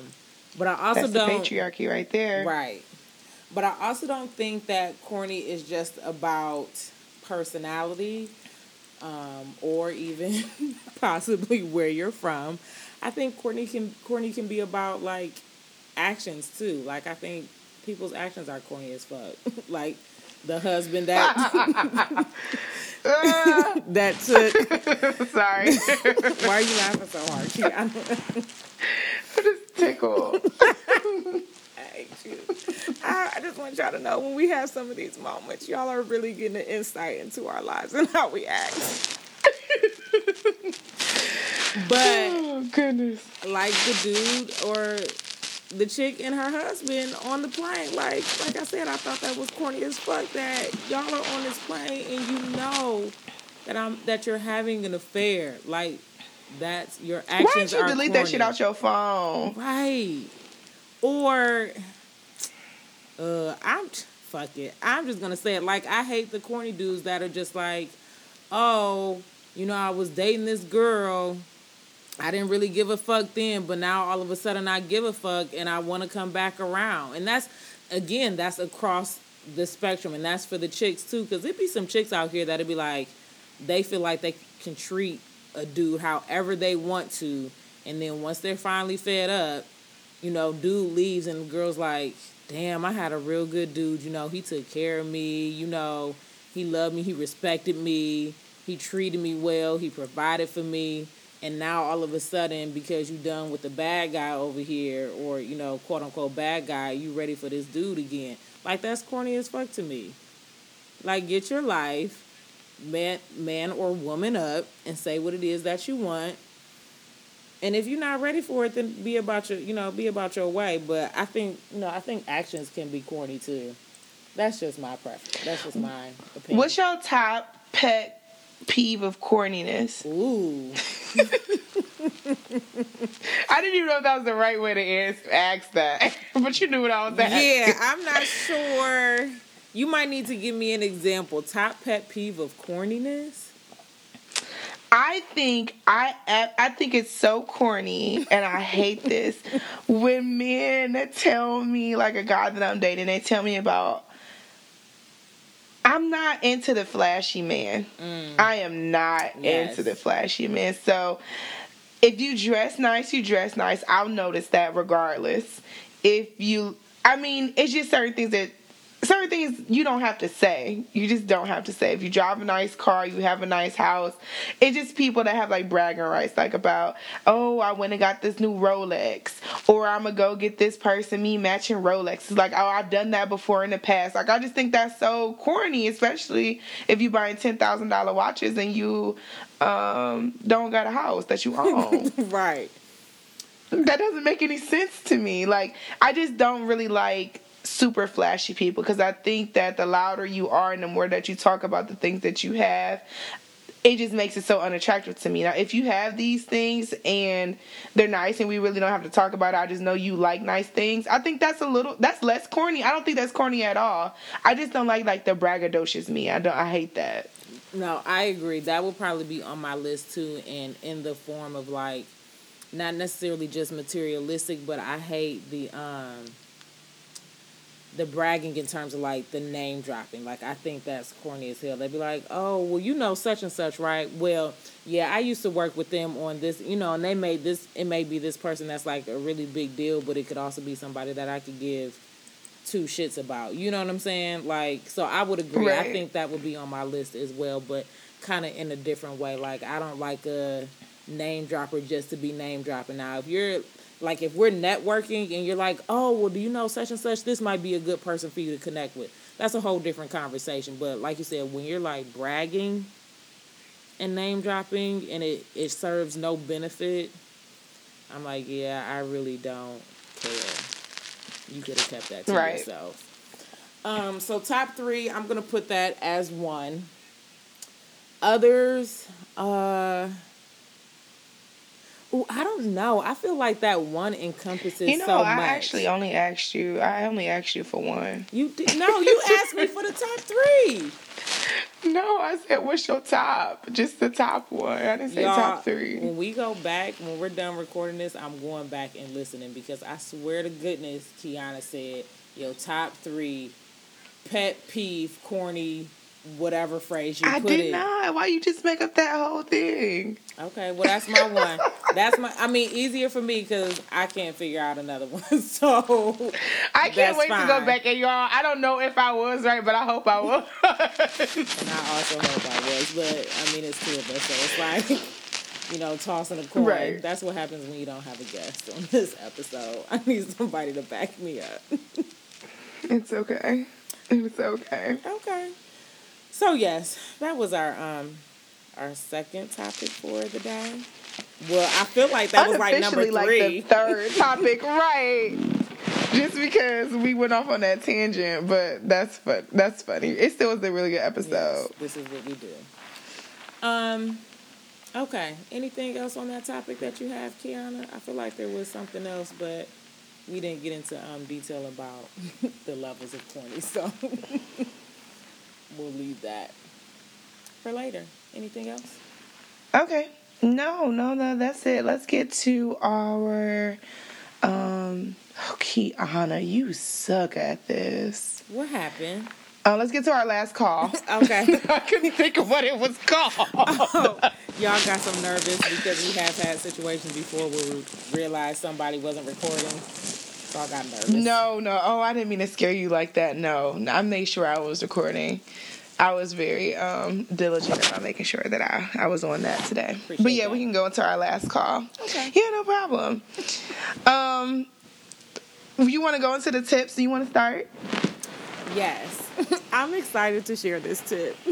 but I also that's don't patriarchy right there. Right. But I also don't think that corny is just about personality, um, or even possibly where you're from. I think corny can corny can be about like actions too. Like I think people's actions are corny as fuck. like the husband that that took. Sorry. Why are you laughing so hard? I'm just tickled. I you. I, I just want y'all to know when we have some of these moments, y'all are really getting an insight into our lives and how we act. but oh, goodness, like the dude or the chick and her husband on the plane. Like, like I said, I thought that was corny as fuck. That y'all are on this plane and you know that I'm that you're having an affair. Like, that's your actions. Why don't you delete corny. that shit out your phone? Right. Or, uh, I'm fuck it. I'm just gonna say it. Like, I hate the corny dudes that are just like, oh, you know, I was dating this girl I didn't really give a fuck then, but now all of a sudden I give a fuck and I want to come back around. And that's again, that's across the spectrum, and that's for the chicks too, because it be some chicks out here that'd be like, they feel like they can treat a dude however they want to, and then once they're finally fed up, you know, dude leaves and the girl's like, damn, I had a real good dude. You know, he took care of me. You know, he loved me. He respected me. He treated me well. He provided for me. And now all of a sudden, because you done with the bad guy over here, or you know, quote unquote bad guy, you ready for this dude again? Like that's corny as fuck to me. Like get your life, man, man or woman up, and say what it is that you want, and if you're not ready for it, then be about your, you know, be about your way. But I think, you know, I think actions can be corny too. That's just my preference. That's just my opinion. What's your top pet peeve of corniness? Ooh. I didn't even know if that was the right way to ask, ask that, but you knew what I was asking. Yeah, I'm not sure. You might need to give me an example. Top pet peeve of corniness. I think I I think it's so corny, and I hate this when men tell me like a guy that I'm dating. They tell me about. I'm not into the flashy man. Mm. I am not Yes. into the flashy man. So, if you dress nice, you dress nice. I'll notice that regardless. If you, I mean, it's just certain things that certain things you don't have to say. You just don't have to say. If you drive a nice car, you have a nice house. It's just people that have like bragging rights, like about, oh, I went and got this new Rolex, or I'm gonna go get this person me matching Rolex. It's like, oh, I've done that before in the past. Like I just think that's so corny, especially if you're buying ten thousand dollar watches and you um, don't got a house that you own right. that doesn't make any sense to me. Like, I just don't really like super flashy people because I think that the louder you are and the more that you talk about the things that you have, it just makes it so unattractive to me. Now, if you have these things and they're nice and we really don't have to talk about it, I just know you like nice things. I think that's a little that's less corny. I don't think that's corny at all. I just don't like like the braggadocious me. I don't I hate that. No, I agree. That would probably be on my list too, and in the form of like, not necessarily just materialistic, but I hate the um, the bragging in terms of like the name dropping. Like I think that's corny as hell. They'd be like, "Oh, well, you know such and such, right? Well, yeah, I used to work with them on this, you know, and they made this. It may be this person that's like a really big deal, but it could also be somebody that I could give." two shits about. You know what I'm saying? Like, so I would agree. I think that would be on my list as well, but kind of in a different way. Like, I don't like a name dropper just to be name dropping. Now, if you're like, if we're networking and you're like, oh, well, do you know such and such? This might be a good person for you to connect with. That's a whole different conversation. But like you said, when you're like bragging and name dropping and it, it serves no benefit, I'm like, yeah, I really don't care. You could have kept that to Right. yourself. Um, so top three, I'm gonna put that as one. Others, uh, ooh, I don't know. I feel like that one encompasses so much. You know, so I much. actually only asked you. I only asked you for one. you did, no, you asked me for the top three. No, I said, what's your top? Just the top one. I didn't say Y'all, top three. When we go back, when we're done recording this, I'm going back and listening because I swear to goodness, Kiana said, your top three pet peeve, corny, whatever phrase you I put did in." not. Why you just make up that whole thing? Okay, well that's my one. That's my. I mean, easier for me because I can't figure out another one. So I can't wait to go back and y'all. I don't know if I was right, but I hope I was. And I also hope I was, but I mean, it's two of us, so it's like, you know, tossing a coin. Right. That's what happens when you don't have a guest on this episode. I need somebody to back me up. it's okay. It's okay. Okay. So yes, that was our um our second topic for the day. Well, I feel like that was like number three. like the third topic, right? Just because we went off on that tangent, but that's fun. That's funny. It still was a really good Yes, episode. this is what we do. Um. Okay. Anything else on that topic that you have, Kiana? I feel like there was something else, but we didn't get into um, detail about the levels of corny, so we'll leave that for later. Anything else? Okay. No, no, no, that's it. Let's get to our um okay, Anna, you suck at this. What happened? Uh, let's get to our last call. Okay. I couldn't think of what it was called. Oh, y'all got so nervous because we have had situations before where we realized somebody wasn't recording. So I got nervous. No, no. Oh, I didn't mean to scare you like that. No, I made sure I was recording. I was very um, diligent about making sure that I, I was on that today. Appreciate but yeah, that. we can go into our last call. Okay. Yeah, no problem. Um, you want to go into the tips? Do you want to start? Yes. I'm excited to share this tip.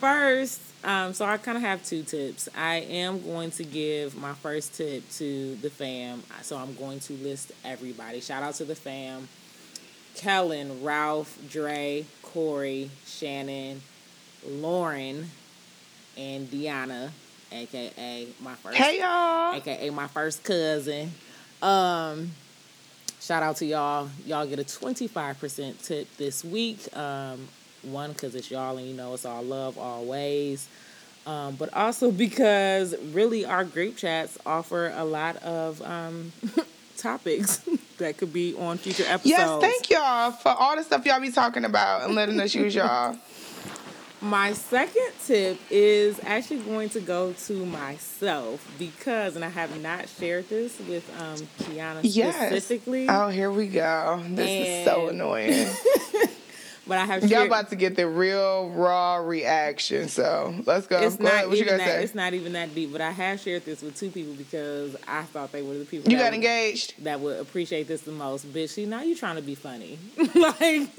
First, um, so I kind of have two tips. I am going to give my first tip to the fam. So I'm going to list everybody. Shout out to the fam. Kellen, Ralph, Dre, Corey, Shannon, Lauren, and Deanna, aka my first Hey y'all. aka my first cousin. Um, shout out to y'all. Y'all get a 25% tip this week. Um, one, because it's y'all and you know it's all love always. Um, but also because really our group chats offer a lot of um, topics that could be on future episodes. Yes, thank y'all for all the stuff y'all be talking about and letting us use y'all. My second tip is actually going to go to myself because, and I have not shared this with um, Kiana Yes. specifically, Oh, here we go. This is so annoying. But I have Y'all about to get the real raw reaction. So let's go. it's Go ahead. not What you that. say? It's not even that deep. But I have shared this with two people because I thought they were the people You that got would, engaged. that would appreciate this the most. Bitch, see now you're trying to be funny. like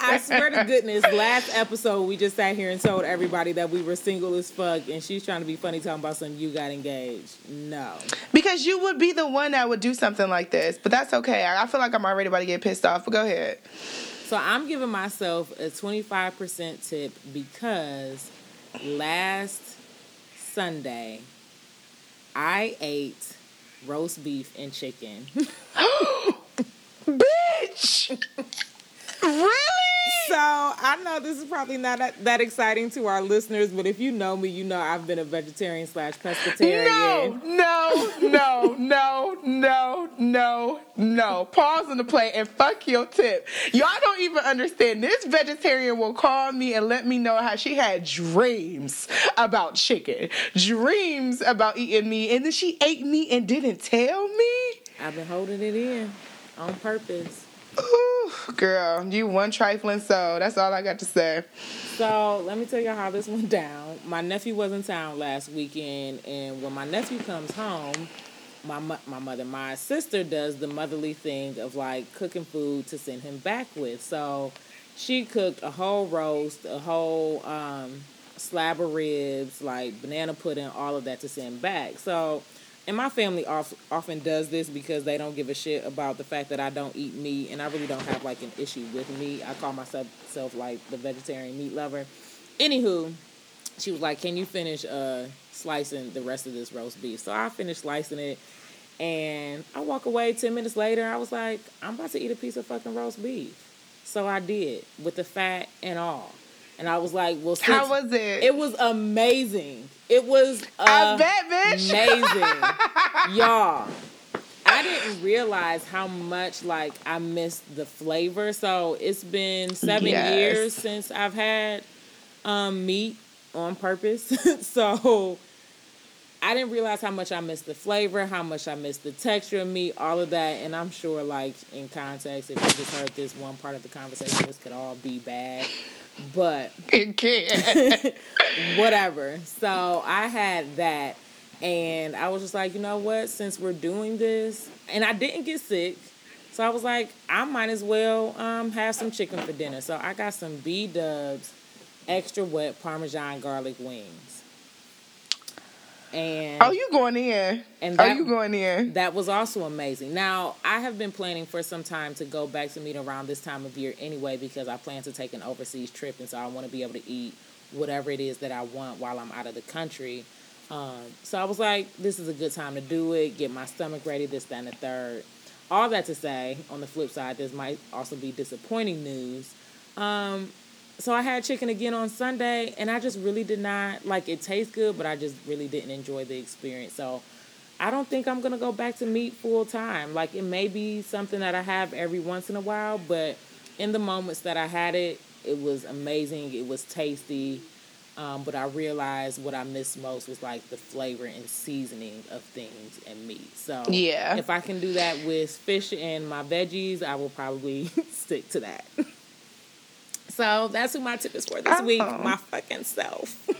I swear to goodness, last episode we just sat here and told everybody that we were single as fuck, and she's trying to be funny talking about some you got engaged. No. Because you would be the one that would do something like this, but that's okay. I I feel like I'm already about to get pissed off. But go ahead. So I'm giving myself a 25% tip because last Sunday I ate roast beef and chicken. Bitch. really? So I know this is probably not that, that exciting to our listeners, but if you know me, you know I've been a vegetarian slash pescatarian. No, no, no, no, no, no, no. Pause on the play and fuck your tip. Y'all don't even understand. This vegetarian will call me and let me know how she had dreams about chicken, dreams about eating me, and then she ate me and didn't tell me. I've been holding it in on purpose. Girl, you one trifling soul. That's all I got to say. So let me tell you how this went down. My nephew was in town last weekend, and when my nephew comes home, my my mother, my sister does the motherly thing of like cooking food to send him back with. So she cooked a whole roast, a whole um, slab of ribs, like banana pudding, all of that to send back. So. And my family off, often does this because they don't give a shit about the fact that I don't eat meat, and I really don't have like an issue with meat. I call myself self like the vegetarian meat lover. Anywho, she was like, "Can you finish uh, slicing the rest of this roast beef?" So I finished slicing it, and I walk away. Ten minutes later, I was like, "I'm about to eat a piece of fucking roast beef." So I did with the fat and all, and I was like, "Well, since How was it? it was amazing. It was I bet, bitch. amazing, y'all." I didn't realize how much like I missed the flavor. So it's been seven Yes. years since I've had um, meat on purpose. so I didn't realize how much I missed the flavor, how much I missed the texture of meat, all of that. And I'm sure, like in context, if you just heard this one part of the conversation, this could all be bad. But It can. whatever. So I had that, and I was just like, you know what? Since we're doing this, and I didn't get sick, so I was like, I might as well um, have some chicken for dinner. So I got some B Dubs extra wet Parmesan garlic wings, and Oh, you going in? And Are you going in? that was also amazing. Now, I have been planning for some time to go back to meat around this time of year anyway because I plan to take an overseas trip and so I want to be able to eat whatever it is that I want while I'm out of the country. Um, so I was like, this is a good time to do it, get my stomach ready, this, that, and the third. All that to say, on the flip side, this might also be disappointing news. Um, so I had chicken again on Sunday, and I just really did not like. It tastes good, but I just really didn't enjoy the experience. So I don't think I'm gonna go back to meat full time. Like it may be something that I have every once in a while, but in the moments that I had it, it was amazing. It was tasty. Um, but I realized what I missed most was like the flavor and seasoning of things and meat. So Yeah. if I can do that with fish and my veggies, I will probably stick to that. So that's who my tip is for this week. Oh. My fucking self.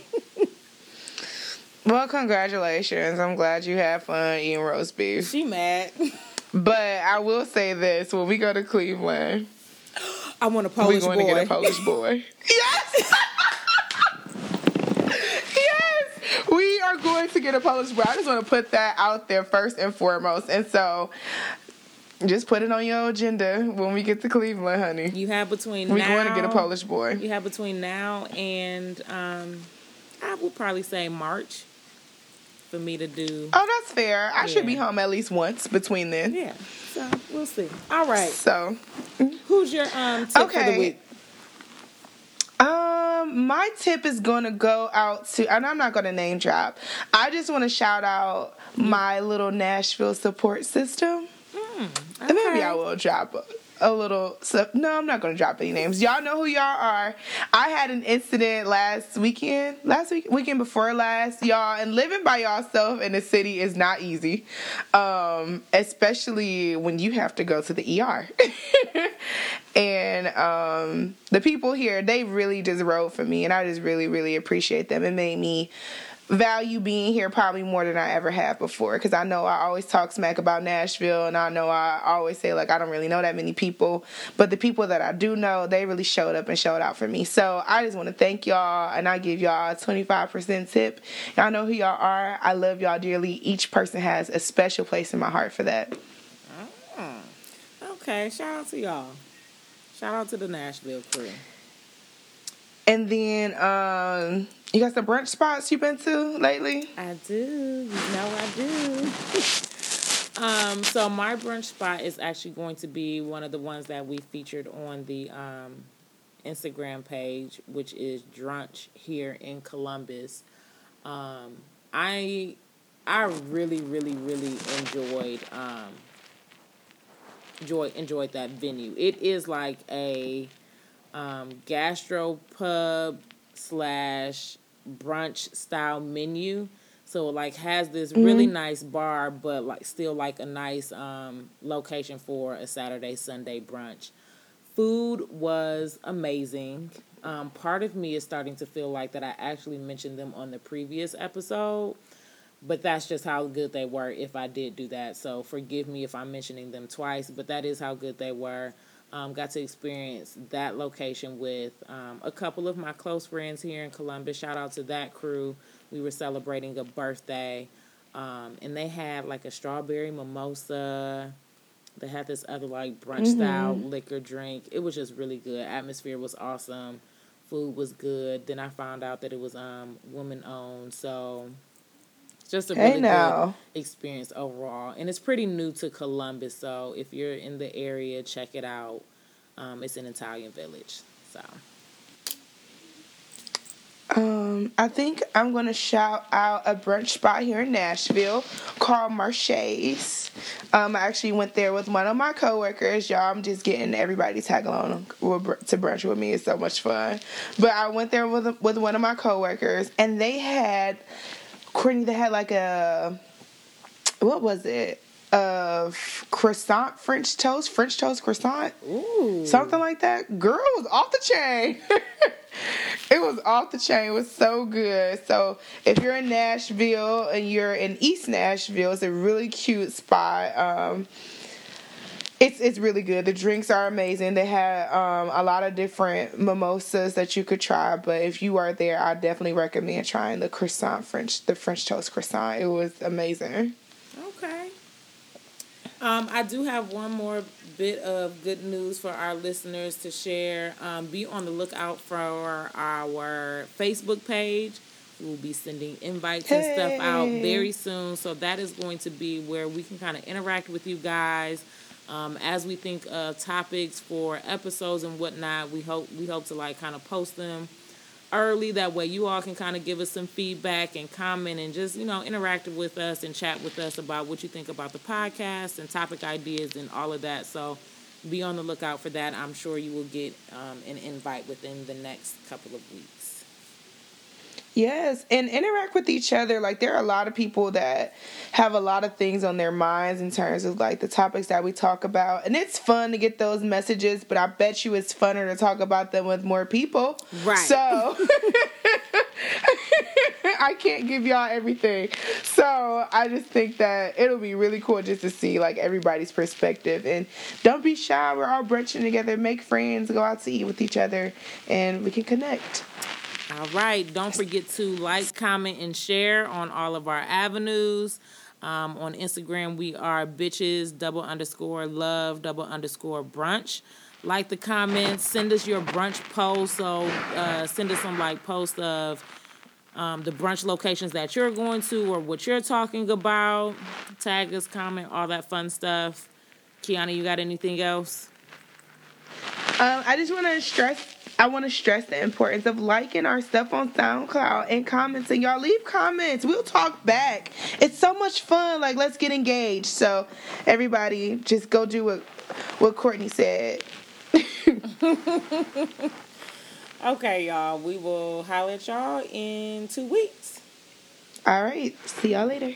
Well, congratulations. I'm glad you had fun eating roast beef. she mad. But I will say this: when we go to Cleveland, I want a Polish boy. we're going boy. to get a Polish boy. yes. yes, we are going to get a Polish boy. I just want to put that out there first and foremost, and so just put it on your agenda when we get to Cleveland, honey. You have between We're now. going to get a Polish boy. You have between now and um, I would probably say March for me to do. Oh, that's fair. I should be home at least once between then. Yeah, so we'll see. All right, So, who's your um tip for the week? um, my tip is going to go out to, and I'm not going to name drop. I just want to shout out my little Nashville support system. And maybe I will drop a, little. So, no, I'm not going to drop any names. Y'all know who y'all are. I had an incident last weekend, last week, weekend before last, y'all. And living by yourself in the city is not easy, um, especially when you have to go to the ER. and um, the people here, they really just rode for me, and I just really, really appreciate them. It made me value being here probably more than I ever have before because I know I always talk smack about Nashville and I know I always say like I don't really know that many people but the people that I do know they really showed up and showed out for me. So I just want to thank y'all and I give y'all a 25% tip. Y'all know who y'all are. I love y'all dearly. Each person has a special place in my heart for that. Okay, shout out to y'all. Shout out to the Nashville crew. and then um you got some brunch spots you've been to lately I do. You know I do. um, so my brunch spot is actually going to be one of the ones that we featured on the um, Instagram page, which is Drunch here in Columbus. Um, I I really, really, really enjoyed um, enjoy, enjoyed that venue. It is like a um, gastro pub slash brunch style menu. So it like has this really nice bar, but like still like a nice um, location for a Saturday Sunday brunch. Food was amazing. Um, part of me is starting to feel like that I actually mentioned them on the previous episode, but that's just how good they were if I did do that. So forgive me if I'm mentioning them twice, but that is how good they were. Um, got to experience that location with um, a couple of my close friends here in Columbus. Shout out to that crew. We were celebrating a birthday, um, and they had like a strawberry mimosa. They had this other like brunch style liquor drink. It was just really good. Atmosphere was awesome. Food was good. Then I found out that it was um woman owned. So just a Hey, really now. good experience overall. And it's pretty new to Columbus, so if you're in the area, check it out. Um, it's an Italian Village. So Um, I think I'm gonna shout out a brunch spot here in Nashville called Marche's. Um, I actually went there with one of my coworkers. Y'all, I'm just getting everybody tag along to brunch with me. It's so much fun. But I went there with with one of my coworkers, and they had, Courtney, they had like a, what was it? Of croissant French toast, French toast croissant ooh, something like that. Girl was off the chain. it was off the chain. It was so good. So if you're in Nashville and you're in East Nashville, it's a really cute spot. Um, it's it's really good. The drinks are amazing. They had um, a lot of different mimosas that you could try. But if you are there, I definitely recommend trying the croissant French, the French toast croissant. It was amazing. Okay. Um, I do have one more bit of good news for our listeners to share. Um, be on the lookout for our Facebook page. We'll be sending invites and stuff out very soon. So that is going to be where we can kind of interact with you guys. Um, as we think of topics for episodes and whatnot, we hope we hope to like kind of post them early. That way, you all can kind of give us some feedback and comment and just you know interact with us and chat with us about what you think about the podcast and topic ideas and all of that. So be on the lookout for that. I'm sure you will get um, an invite within the next couple of weeks. Yes, and interact with each other. Like there are a lot of people that have a lot of things on their minds in terms of like the topics that we talk about. And it's fun to get those messages, but I bet you it's funner to talk about them with more people. Right. So I can't give y'all everything. So I just think that it'll be really cool just to see like everybody's perspective. And don't be shy. We're all brunching together. Make friends. Go out to eat with each other, and we can connect. All right. Don't forget to like, comment, and share on all of our avenues. Um, on Instagram, we are bitches double underscore love double underscore brunch. Like the comments, send us your brunch post. So uh, send us some like posts of um, the brunch locations that you're going to or what you're talking about. Tag us, comment, all that fun stuff. Kiana, you got anything else? Um, I just want to stress. I want to stress the importance of liking our stuff on SoundCloud and commenting. Y'all leave comments. We'll talk back. It's so much fun. Like let's get engaged. So everybody, just go do what what Courtney said. okay, y'all. We will holler at y'all in two weeks. All right. See y'all later.